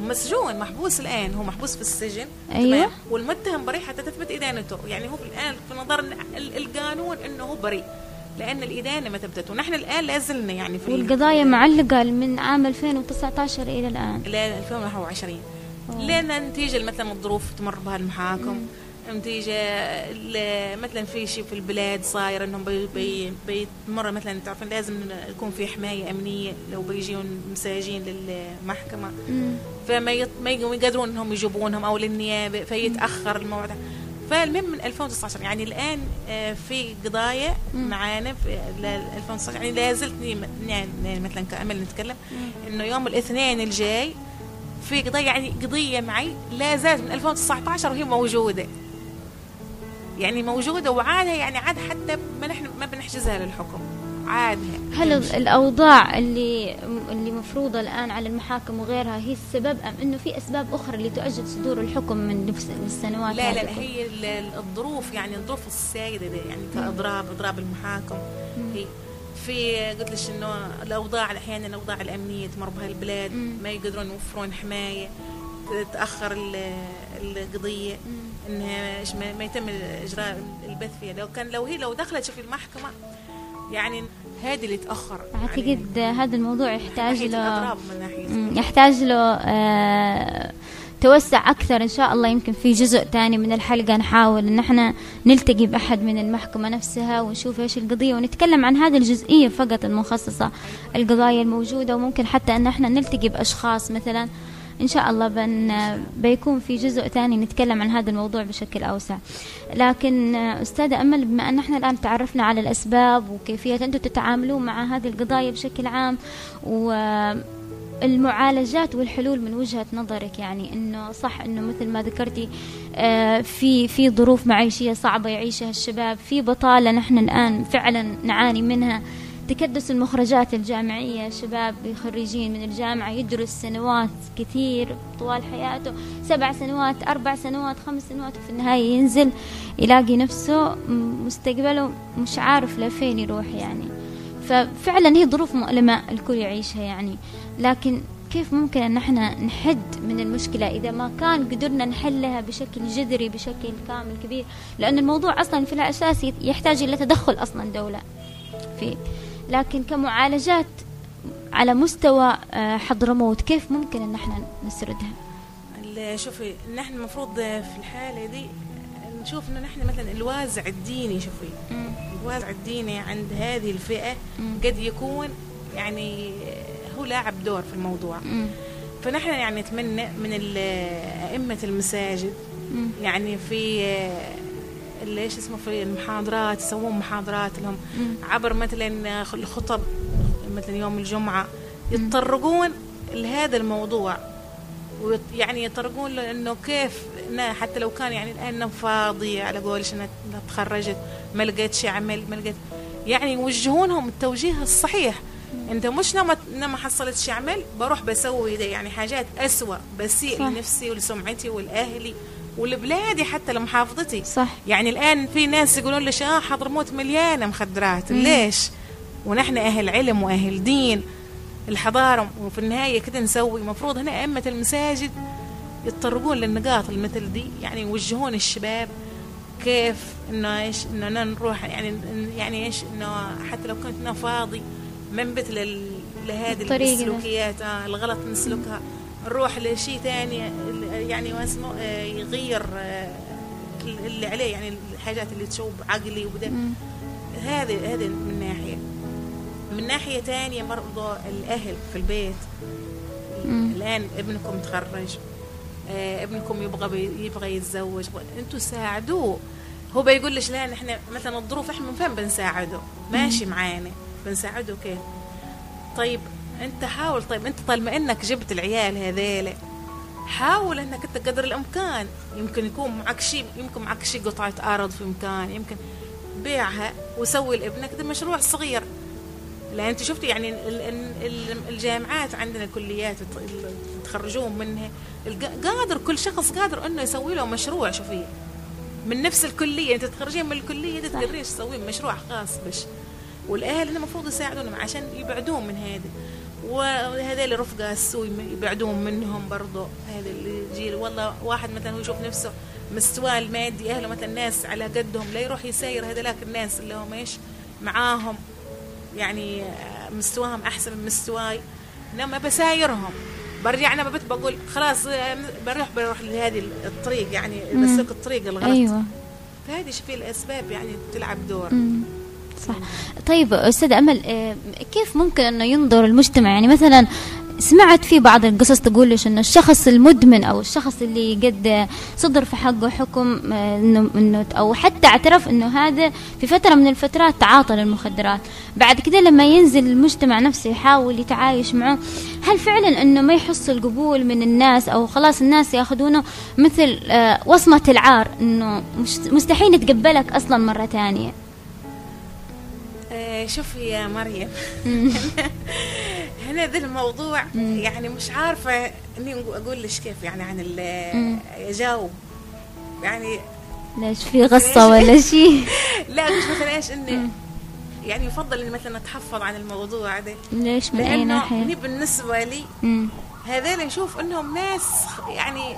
مسجون محبوس الآن هو محبوس في السجن. أيوة. تمام؟ والمتهم بريء حتى تثبت إدانته. يعني هو الآن في نظر ال- القانون إنه هو بريء. لأن الادانه ما ثبتت ونحن الآن لا زلنا يعني في والقضايا معلقة من عام 2019 إلى الآن. إلى 2021 لأن نتيجه مثلا الظروف تمر بها المحاكم. نتيجة ل- مثلا في شيء في البلاد صاير إنهم بي بي بيتمر مثلا تعرفين لازم يكون في حماية أمنية لو بيجيون مساجين للمحكمة. مم. فما. ما يقدرون يقدرون إنهم يجيبونهم أو للنيابة فيتأخر الموعد فالمهم من 2019 يعني الآن آه، في قضايا معانا في ل 2019 يعني لا زلت ني- يعني مثلا كامل نتكلم إنه يوم الاثنين الجاي في قضايا يعني قضية معي لا زالت من 2019 وهي موجودة. يعني موجودة وعادها يعني عاد حتى ما نحن ما بنحجزها للحكم. عادها. هل ال- الأوضاع اللي اللي مفروضة الآن على المحاكم وغيرها هي السبب أم إنه في أسباب أخرى اللي تؤجل صدور الحكم من نفس السنوات لا لا هي ال- ال- الظروف يعني الظروف السائدة يعني كاضراب اضراب المحاكم. هي في قلت لك إنه الأوضاع أحيانا الأوضاع الأمنية تمر بها البلاد ما يقدرون يوفرون حماية تاخر ال- القضية إنها ما يتم إجراء البث فيها. لو كان لو هي لو دخلت في المحكمة يعني هذه اللي تأخر. اعتقد هذا الموضوع يعني يحتاج ناحية له من ناحية مم، يحتاج له آه، توسع أكثر. إن شاء الله يمكن في جزء تاني من الحلقة نحاول إن إحنا نلتقي بأحد من المحكمة نفسها ونشوف إيش القضية ونتكلم عن هذه الجزئية فقط المخصصة القضايا الموجودة وممكن حتى إن إحنا نلتقي بأشخاص مثلا إن شاء الله بن بيكون في جزء تاني نتكلم عن هذا الموضوع بشكل أوسع. لكن أستاذة أمل بما أن إحنا الآن تعرفنا على الأسباب وكيفية أنتم تتعاملون مع هذه القضايا بشكل عام و المعالجات والحلول من وجهة نظرك يعني إنه صح إنه مثل ما ذكرتي آه، في في ظروف معيشية صعبة يعيشها الشباب في بطالة نحن الآن فعلا نعاني منها. تكدس المخرجات الجامعية شباب خريجين من الجامعة يدرس سنوات كثير طوال حياته سبع سنوات أربع سنوات خمس سنوات وفي النهاية ينزل يلاقي نفسه مستقبله مش عارف لفين يروح يعني. ففعلا هي ظروف مؤلمة الكل يعيشها يعني. لكن كيف ممكن إن إحنا نحد من المشكلة إذا ما كان قدرنا نحلها بشكل جذري بشكل كامل كبير؟ لأن الموضوع أصلا في الأساس يحتاج إلى تدخل أصلا دولة. فيه لكن كمعالجات على مستوى آه، حضرموت كيف ممكن إن إحنا نسردها؟ شوفي نحن المفروض في الحالة دي نشوف انه نحن مثلا الوازع الديني شوفي. الوازع الديني عند هذه الفئة قد يكون يعني هو لاعب دور في الموضوع. مم. فنحن يعني نتمنى من ائمه المساجد مم. يعني في اللي إيش اسمه في المحاضرات يسوون محاضرات لهم. مم. عبر مثلا الخطب مثلا يوم الجمعة يتطرقون لهذا الموضوع. ويط- يعني يطرقون له انه كيف إنه حتى لو كان يعني الآن فاضي على قولش إنها تخرجت ما لقيتش عمل ما لقيت يعني يوجهونهم التوجيه الصحيح. أنت مش لما لما حصلتش عمل بروح بسوي ده يعني حاجات أسوأ بسيء. لنفسي ولسمعتي ولأهلي. ولبلادي حتى لمحافظتي. صح. يعني الآن في ناس يقولون ليش آه حضرموت مليانة مخدرات. ليش؟ ونحن أهل علم وأهل دين. الحضارة وفي النهاية كده نسوي. المفروض هنا أئمة المساجد يتطرقون للنقاط اللي مثل دي. يعني يوجهون الشباب كيف إنه إيش؟ إنه نروح يعني يعني إيش؟ إنه حتى لو كنت أنا فاضي منبت لهذه. السلوكيات آه الغلط نسلكها. نروح لشيء ثاني يعني واسمه آه، يغير آه، اللي عليه يعني الحاجات اللي تشوب عقلي وبدا. هذه هذه من ناحية. من ناحية ثانية برضو الأهل في البيت. مم. الآن ابنكم تخرج آه، ابنكم يبغى يبغى يتزوج. أنتوا ساعدوه. هو بيقول لك لا نحن مثلا الظروف إحنا من فين بنساعده؟ ماشي معانا. بنساعده كيف؟ طيب انت حاول طيب انت طالما إنك جبت العيال هذيلا حاول إنك أنت قدر الإمكان. يمكن يكون معك شيء يمكن معك شيء قطعة أرض في مكان يمكن بيعها وسوي لابنك ده مشروع صغير. لأن أنت شفتي يعني الجامعات عندنا كليات تخرجون منها. قادر كل شخص قادر إنه يسوي له مشروع شوفي. من نفس الكلية أنت تخرجين من الكلية تقدرين تسوين مشروع خاص بش. والأهل المفروض يساعدونهم عشان يبعدون من هذه. وهذول رفقة السوء يبعدون منهم برضو. هذا اللي يجي والله واحد مثلا هو يشوف نفسه مستواه المادي أهله مثلا ناس على قدهم لا يروح يساير هذولاك الناس اللي هم إيش معاهم يعني مستواهم أحسن من مستواي. إنما بسايرهم. برجع أنا ببت بقول خلاص بروح بروح لهذه الطريق يعني بسلك الطريق الغلط. أيوه. فهذه شوفي الأسباب يعني تلعب دور. مم. صح. طيب أستاذ أمل آه، كيف ممكن انه ينظر المجتمع؟ يعني مثلا سمعت في بعض القصص تقول ليش إنه الشخص المدمن أو الشخص اللي قد صدر في حقه حكم آه، انه انه أو حتى اعترف إنه هذا في فترة من الفترات تعاطى للمخدرات. بعد كده لما ينزل المجتمع نفسه يحاول يتعايش معه هل فعلا إنه ما يحصل القبول من الناس أو خلاص الناس يأخذونه مثل آه، وصمة العار إنه مستحيل نتقبلك أصلا مرة ثانية؟ شوفي يا مريم. هنا ذا الموضوع يعني مش عارفة إني أقول لك كيف يعني عن اجاوب يعني ليش في غصة ولا شيء لا مش مثلا إيش إني يعني يفضل إني مثلا أتحفظ عن الموضوع ده ليش من اي ناحية؟ بالنسبة لي هذول نشوف إنهم ناس يعني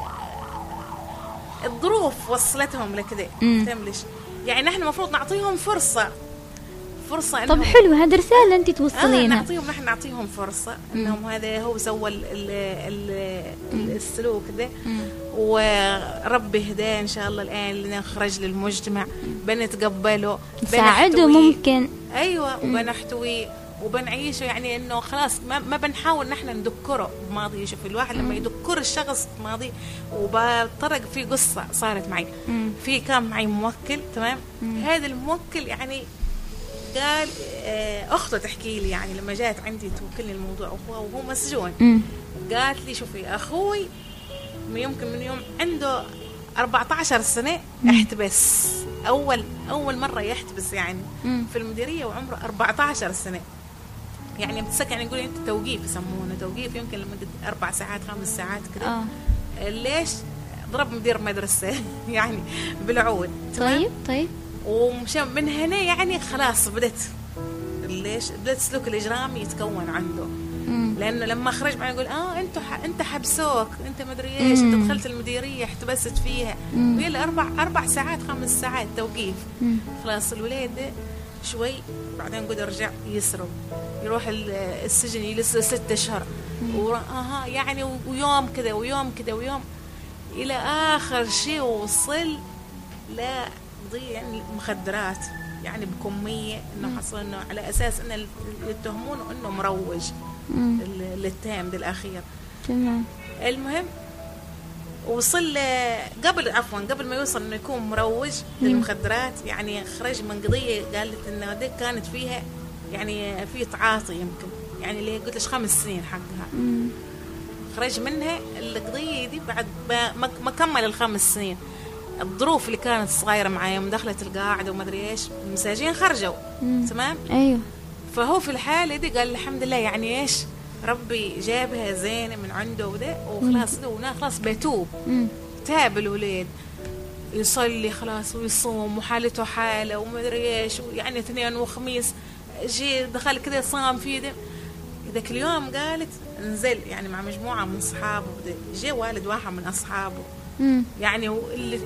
الظروف وصلتهم لكذا فهمت يعني نحن المفروض نعطيهم فرصة. فرصة طب حلو هذا رسالة انت توصلينها. آه نعطيهم نحن نعطيهم فرصة إنهم هذا هو سوى ال ال السلوك ذا. وربي هداه إن شاء الله الآن نخرج للمجتمع بنتقبله نساعده ممكن. أيوه وبنحتويه وبنعيشه يعني إنه خلاص ما, ما بنحاول نحن نذكره بماضي شوف الواحد لما يذكر الشخص بماضي وبطرق في قصة صارت معي. في كان معي موكل تمام؟ هذا الموكل يعني قال آه، أخته تحكي لي يعني لما جات عندي توكلني الموضوع وهو مسجون. قالت لي شوفي أخوي يمكن من يوم عنده 14 سنة احتبس أول أول مرة يحتبس يعني في المديرية وعمره 14 سنة. يعني بتسك يعني نقول أنت توقيف يسمونه توقيف يمكن لمدة أربع ساعات خمس ساعات كده. آه. ليش ضرب مدير مدرسة؟ يعني بالعود. طيب طيب. ومشى من هنا يعني خلاص بدت ليش بدأت السلوك الإجرامي يتكون عنده. لأنه لما خرج معي يقول آه انت أنت حبسوك أنت مدري إيش أنت دخلت المديرية احتبست فيها. وهي أربع أربع ساعات خمس ساعات توقيف. خلاص الولاد شوي بعدين قد رجع يسرب يروح السجن يجلس ست أشهر. أها يعني ويوم كذا ويوم كذا ويوم إلى آخر شيء وصل لا تضيع يعني المخدرات يعني بكميه إنه حصل إنه على أساس إنه يتهمونه إنه مروج للتام بالأخير. تمام. المهم وصل قبل عفوا قبل ما يوصل إنه يكون مروج للمخدرات يعني خرج من قضية قالت إنه دي كانت فيها يعني في تعاطي يمكن. يعني اللي قلت لك خمس سنين حقها. خرج منها القضية دي بعد ما كمل الخمس سنين. الظروف اللي كانت صغيرة معي يوم دخلت القاعدة وما أدري إيش المساجين خرجوا تمام؟ أيوه. فهو في الحالة دي قال الحمد لله يعني إيش ربي جابها زينة من عنده وده وخلاص ونا خلاص بيتوب. تاب الوليد يصلي خلاص ويصوم وحالته حالة وما أدري إيش يعني اثنين وخميس جي دخل كذا صام في ده. ذاك اليوم قالت نزل يعني مع مجموعة من أصحابه جي والد واحد من يعني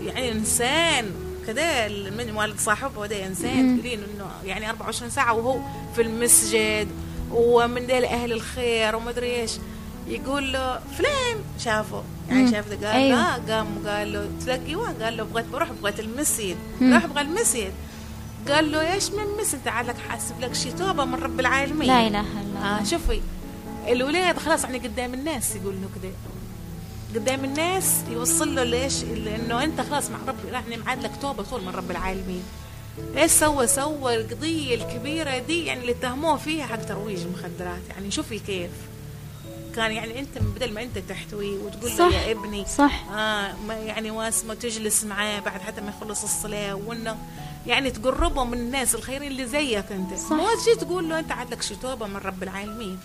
يعني إنسان كذا من والد صاحبه ده إنسان تقولين إنه يعني 24 ساعة وهو في المسجد ومن ديل أهل الخير وما أدري إيش. يقول له فلان شافه. يعني شاف ده قال أيوه. لا قام قال له تلاقي وين؟ قال له بغيت بروح بغيت المسجد. راح بغى المسجد. قال له إيش من المسجد؟ تعال لك حاسب لك شي توبة من رب العالمين. لا إله إلا الله. آه شوفي الولاد خلاص يعني قدام الناس يقول له كده. قدام الناس يوصل له ليش؟ انه أنت خلاص مع ربي راح نمعاد لك توبة طول من رب العالمين. إيش سوى سوى القضية الكبيرة دي يعني اللي اتهموه فيها حق ترويج المخدرات. يعني شوفي كيف. كان يعني أنت بدل ما أنت تحتويه وتقول له صح. يا ابني صح. آه ما يعني واسمه تجلس معاه بعد حتى ما يخلص الصلاة وإنه يعني تقربه من الناس الخيرين اللي زيك أنت. صح. مو تجي تقول له أنت عندك شتوبه من رب العالمين.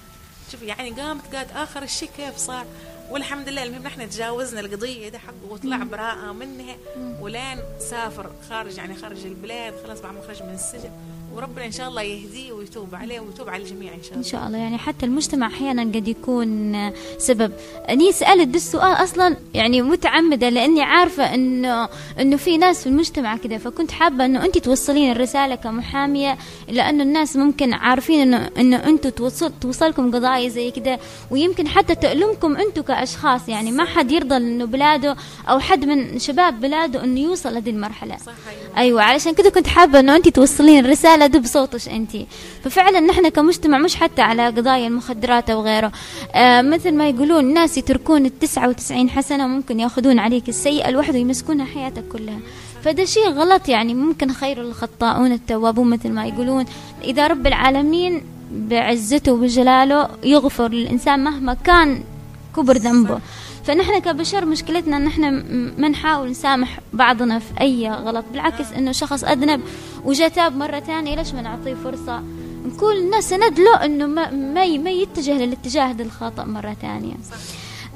شوف يعني قامت قالت آخر الشيء كيف صار؟ والحمد لله المهم نحن تجاوزنا القضية دي حقه وطلع براءة منها ولين سافر خارج يعني خارج البلاد خلاص بعد ما خرج من السجن. وربنا إن شاء الله يهديه ويتوب عليه ويتوب على الجميع إن شاء إن الله. شاء الله. يعني حتى المجتمع أحيانا قد يكون سبب. اني سألت ده السؤال أصلا يعني متعمدة لأني عارفة انه إنه في ناس في المجتمع كده. فكنت حابة إنه انت توصلين الرسالة كمحامية لأنه الناس ممكن عارفين انه إنه أنتم توصل توصلكم قضايا زي كده. ويمكن حتى تألمكم أنتم كأشخاص. يعني ما حد يرضى إنه بلاده أو حد من شباب بلاده إنه يوصل لهذه المرحلة. صح أيوه أيوه علشان كده كنت حابة إنه انت توصلين الرسالة دي بصوتك انت. ففعلا نحن كمجتمع مش حتى على قضايا المخدرات أو غيره. آه مثل ما يقولون الناس يتركون التسعة وتسعين حسنة ممكن يأخذون عليك السيئة الواحده ويمسكونها حياتك كلها. فده شيء غلط يعني ممكن خير الخطاؤون التوابون مثل ما يقولون. إذا رب العالمين بعزته وبجلاله يغفر للإنسان مهما كان كبر ذنبه. فنحن كبشر مشكلتنا إن إحنا ما نحاول نسامح بعضنا في أي غلط بالعكس إنه شخص أذنب وجا تاب مرة ثانية ليش ما نعطيه فرصة؟ نكون نسند له إنه ما ما يتجه للاتجاه ده الخطأ مرة ثانية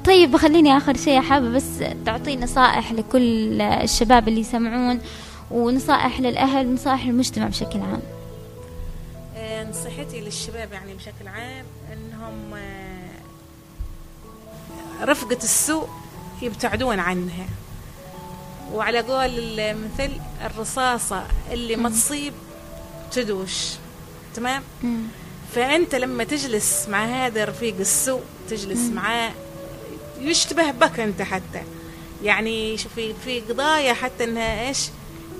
طيب خليني آخر شيء حابة بس تعطي نصائح لكل الشباب اللي يسمعون ونصائح للأهل ونصائح للمجتمع بشكل عام. آه، نصيحتي للشباب يعني بشكل عام إنهم آه، رفقة السوء يبتعدون عنها. وعلى قول المثل الرصاصة اللي ما تصيب تدوش. تمام؟ مم. فأنت لما تجلس مع هذا رفيق السوء تجلس معاه يشتبه بك أنت حتى. يعني شوفي في قضايا حتى إنها إيش؟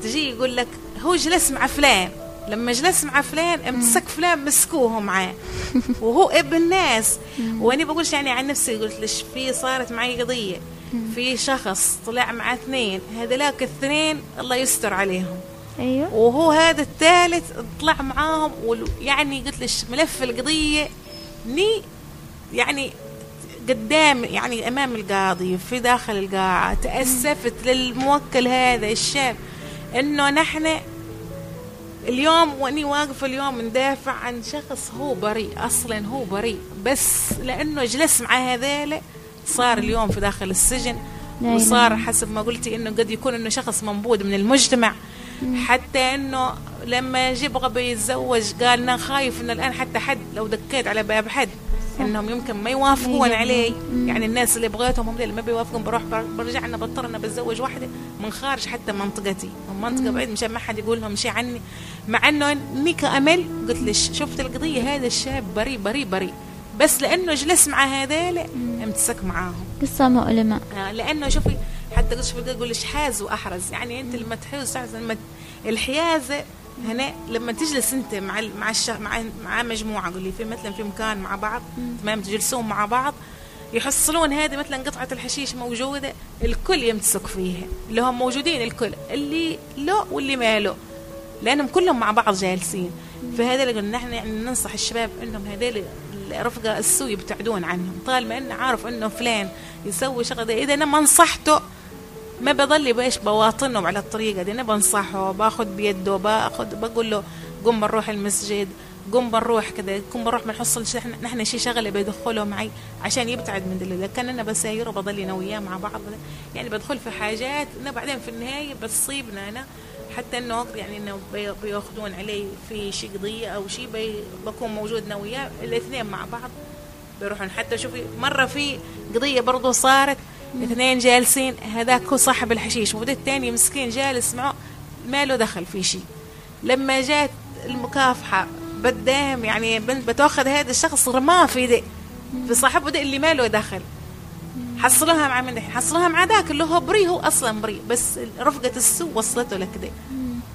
تجي يقول لك هو جلس مع فلان. لما جلس مع فلان امسك فلان مسكوه معاه. وهو ابن ناس. وأنا بقولش يعني عن نفسي قلت ليش في صارت معي قضية. في شخص طلع مع اثنين هذولاك الاثنين الله يستر عليهم. أيوه. وهو هذا الثالث طلع معاهم يعني قلت ليش ملف القضية. ني يعني قدام يعني أمام القاضي في داخل القاعة تأسفت للموكل هذا الشاب. إنه نحن اليوم وأني واقفة اليوم ندافع عن شخص هو بريء أصلا هو بريء. بس لأنه جلس مع هذيلا صار اليوم في داخل السجن. وصار حسب ما قلتي إنه قد يكون إنه شخص منبوذ من المجتمع. حتى إنه لما يبغى بيتزوج قال أنا خايف إنه الآن حتى حد لو دكيت على باب حد. إنهم يمكن ما يوافقون عليه يقبلون. يعني الناس اللي بغيتهم هم اللي ما بيوافقون. بروح بر- برجع أنا بضطر أنا بتزوج واحدة من خارج حتى منطقتي. من منطقة بعيد مشان ما حد يقول لهم شيء عني. مع إنه اني كامل قلت ليش شفت القضية؟ هذا الشاب بريء بريء بريء. بس لأنه جلس مع هذيلا امسك معاهم. قصة مؤلمة آه، لأنه شوفي حتى قلت شوفي يقول ليش حاز وأحرز. يعني أنت لما تحوز لما الحيازة هنا لما تجلس انت مع ال- مع الش... مع مع مجموعة قولي في مثلا في مكان مع بعض تمام؟ تجلسون مع بعض يحصلون هذه مثلا قطعة الحشيش موجودة الكل يمسك فيها اللي هم موجودين الكل اللي له واللي ما له لأنهم كلهم مع بعض جالسين. فهذا اللي قلنا نحن يعني ننصح الشباب انهم هذول الرفقة السوء يبتعدون عنهم طالما انه عارف إنه فلان يسوي شغلة إذا أنا ما نصحته ما بضل بإيش بواطنه على الطريقة دي. أنا بنصحه باخذ بيده باخذ بقول له قم بنروح المسجد قم بنروح كذا قم بنروح بنحصل نحن شي شغلة بدخله معي عشان يبتعد من دليل. كان أنا بسايره بضل أنا وياه مع بعض. يعني بدخل في حاجات انه بعدين في النهاية بتصيبنا أنا. حتى إنه يعني إنه بي- بياخذون علي في شي قضية أو شي بكون موجود أنا وياه الإثنين مع بعض بيروحون. حتى شوفي مرة في قضية برضو صارت اثنين جالسين هذاك هو صاحب الحشيش. وده الثاني مسكين جالس معه ما له دخل في شيء. لما جات المكافحة بدهم يعني بنت بتأخذ هذا الشخص رماه في ده في صاحبه ده اللي ما له دخل. حصلوها مع من؟ حصلوها مع ذاك اللي هو بريء هو أصلا بريء بس رفقة السوء وصلته لكده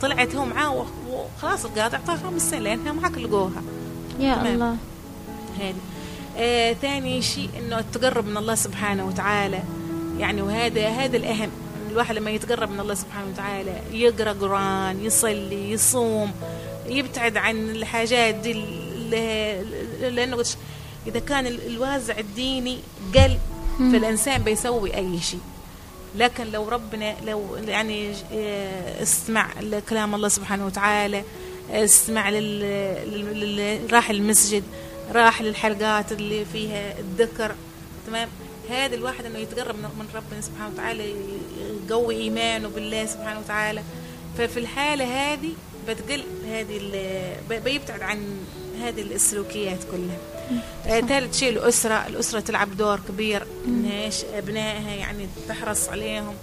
طلعت هو معاه وخلاص القاضي اعطاها خمس سنين لانها معك لقوها. يا تمام. الله. هذه. آه ثاني شيء إنه التقرب من الله سبحانه وتعالى. يعني وهذا هذا الأهم. الواحد لما يتقرب من الله سبحانه وتعالى يقرأ قرآن يصلي يصوم يبتعد عن الحاجات دي قلت إذا كان الوازع الديني قل فالإنسان بيسوي أي شيء. لكن لو ربنا لو يعني آه، استمع لكلام الله سبحانه وتعالى استمع لل راح المسجد راح للحلقات اللي فيها الذكر تمام؟ هذا الواحد إنه يتقرب من ربنا سبحانه وتعالى يقوي إيمانه بالله سبحانه وتعالى. ففي الحالة هذه بتقل هذه بيبتعد عن هذه السلوكيات كلها. آه ثالث شيء الأسرة. الأسرة تلعب دور كبير. إنها أبنائها يعني تحرص عليهم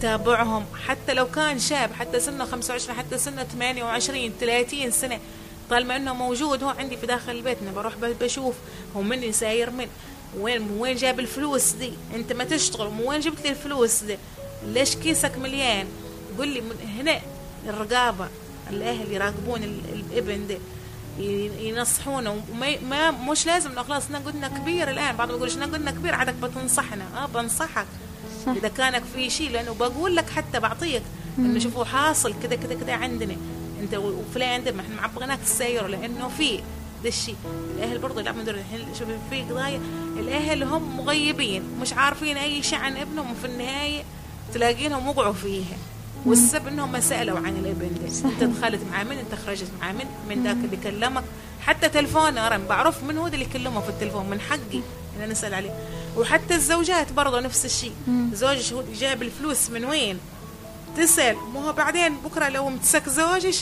تتابعهم. حتى لو كان شاب حتى سنه 25 حتى سنه 28 30 سنة طالما إنه موجود هو عندي في داخل البيت أنا بروح بشوف هو من ساير من. وين وين جاب الفلوس دي؟ انت ما تشتغل من وين جبت لي الفلوس دي؟ ليش كيسك مليان؟ قل لي من هنا الرقابة الأهل يراقبون الابن ده ينصحونه. وما ما مش لازم انه خلاص قلنا كبير الآن. بعضهم يقول قلنا كبير عادك بتنصحنا. آه بنصحك. صح. إذا كانك في شيء لأنه بقول لك حتى بعطيك. إنه شوفوا حاصل كذا كذا كذا عندنا. أنت وفلان عندنا ما إحنا معبغناك السير لأنه في ده الشيء الأهل برضه يلعبون دور شوف في قضايا الأهل هم مغيبين مش عارفين أي شيء عن ابنهم وفي النهاية تلاقينهم وقعوا فيها. والسبب إنهم ما سألوا عن الابن. ده صحيح. أنت دخلت مع من؟ أنت خرجت مع من؟ من ذاك اللي كلمك؟ حتى تلفون أنا بعرف من هو اللي يكلمه في التلفون من حقي إن نسال عليه. وحتى الزوجات برضه نفس الشيء زوجك هو جايب الفلوس من وين؟ تسأل. مو هو بعدين بكرة لو مسك زوجك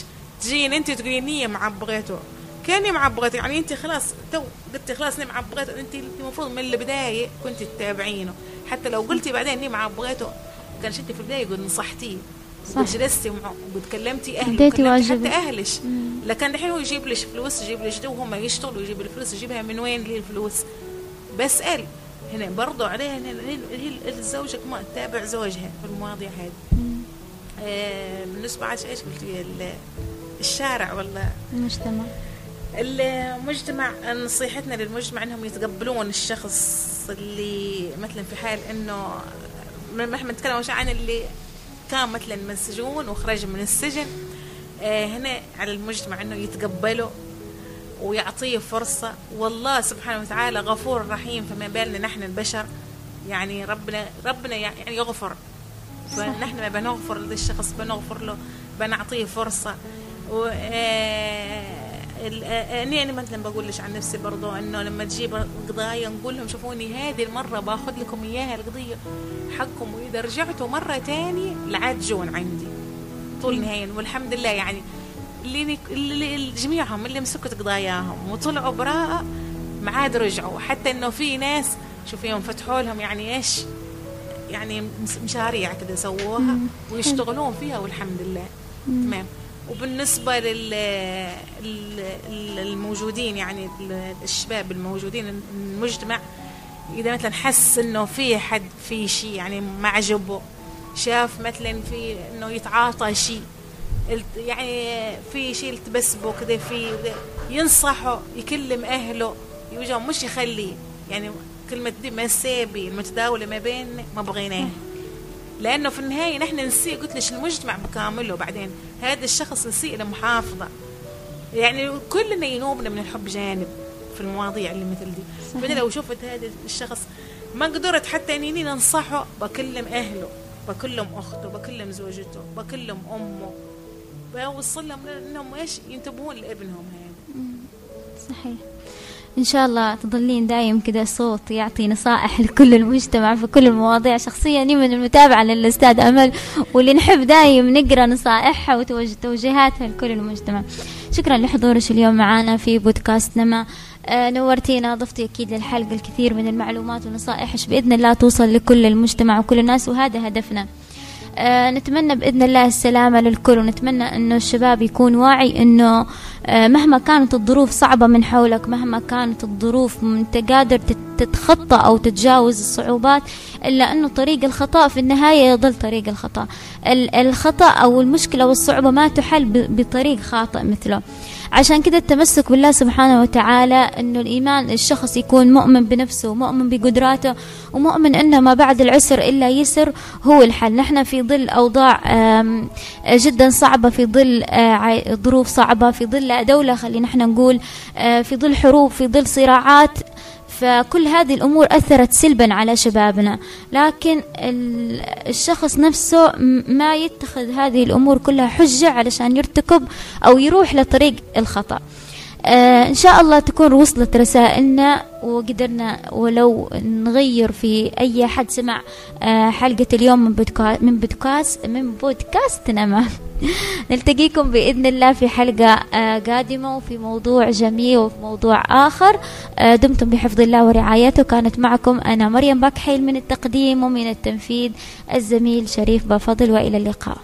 تجين أنت تقولين هي معبغيته كأني معبغته يعني أنت خلاص تو قلتي خلاص إني معبغيته أنت المفروض من البداية كنت تتابعينه. حتى لو قلتي بعدين إني معبغيته كانش انت في البداية قلت نصحتيه. صح. جلستي معه وتكلمتي اهلك حتى أهلش. لكن الحين هو يجيب ليش فلوس يجيب ليش ده وهم يشتغلوا يجيب الفلوس يجيبها من وين لي الفلوس؟ بسال هنا برضه عليها هي الزوجة ما تتابع زوجها في المواضيع هذه آه بالنسبة عاش إيش قلتي؟ الشارع ولا المجتمع. المجتمع نصيحتنا للمجتمع إنهم يتقبلون الشخص اللي مثلا في حال إنه مهما نتكلم عن اللي كان مثلا مسجون وخرج من السجن آه هنا على المجتمع إنه يتقبله ويعطيه فرصة. والله سبحانه وتعالى غفور رحيم فما بالنا نحن البشر يعني ربنا ربنا يعني يغفر. فنحن ما بنغفر للشخص بنغفر له بنعطيه فرصة. و آه، أني أنا مثلا بقول لش عن نفسي برضو إنه لما تجيب قضايا نقول لهم شوفوني هذه المرة باخذ لكم إياها القضية حقكم. وإذا رجعتوا مرة تاني العاد جون عندي طول نهاية والحمد لله يعني اللي, اللي جميعهم اللي مسكت قضاياهم وطلعوا براءة ما عاد رجعوا. حتى إنه في ناس شوف يوم فتحوا لهم يعني إيش يعني مشاريع كذا سووها ويشتغلون فيها والحمد لله. تمام. وبالنسبة للموجودين يعني الشباب الموجودين المجتمع إذا مثلا حس إنه في حد في شيء يعني ما عجبه شاف مثلا في إنه يتعاطى شيء يعني في شيء التبسبه كذا في ينصحه يكلم أهله يوجه مش يخليه يعني كلمة دي مسابي المتداولة ما بين ما بغيناه. لأنه في النهاية نحن نسيء. قلت ليش المجتمع بكامله بعدين هذا الشخص نسيء لمحافظة. يعني كلنا ينوبنا من الحب جانب في المواضيع اللي مثل دي. فانا لو شفت هذا الشخص ما قدرت حتى إني ننصحه بكلم أهله بكلم أخته بكلم زوجته بكلم أمه. بوصل لهم إنهم إيش ينتبهون لابنهم هذا. صحيح. إن شاء الله تظلين دايم كذا صوت يعطي نصائح لكل المجتمع في كل المواضيع. شخصيا من المتابعة للأستاذ أمل واللي نحب دايم نقرأ نصائحها وتوجيهاتها لكل المجتمع. شكرا لحضورك اليوم معنا في بودكاست نما. آه نورتينا ضفتي أكيد للحلقة الكثير من المعلومات والنصائح بإذن الله توصل لكل المجتمع وكل الناس وهذا هدفنا. نتمنى بإذن الله السلامة للكل ونتمنى أنه الشباب يكون واعي أنه آه مهما كانت الظروف صعبة من حولك مهما كانت الظروف أنت قادر تتخطى أو تتجاوز الصعوبات إلا أنه طريق الخطأ في النهاية يظل طريق الخطأ. الخطأ أو المشكلة والصعوبة ما تحل بطريق خاطئ مثله. عشان كده التمسك بالله سبحانه وتعالى أنه الإيمان الشخص يكون مؤمن بنفسه مؤمن بقدراته ومؤمن أن ما بعد العسر إلا يسر هو الحل. نحن في ظل أوضاع جدا صعبة في ظل ظروف صعبة في ظل دولة خلينا نحن نقول في ظل حروب في ظل صراعات فكل هذه الأمور أثرت سلبا على شبابنا. لكن الشخص نفسه ما يتخذ هذه الأمور كلها حجة علشان يرتكب أو يروح لطريق الخطأ. آه إن شاء الله تكون وصلت رسائلنا وقدرنا ولو نغير في أي حد سمع آه حلقة اليوم من بودكاست من بودكاست من بودكاست نما نلتقيكم بإذن الله في حلقة آه قادمة وفي موضوع جميل وفي موضوع آخر. آه دمتم بحفظ الله ورعايته. كانت معكم أنا مريم بكحيل من التقديم ومن التنفيذ الزميل شريف بفضل وإلى اللقاء.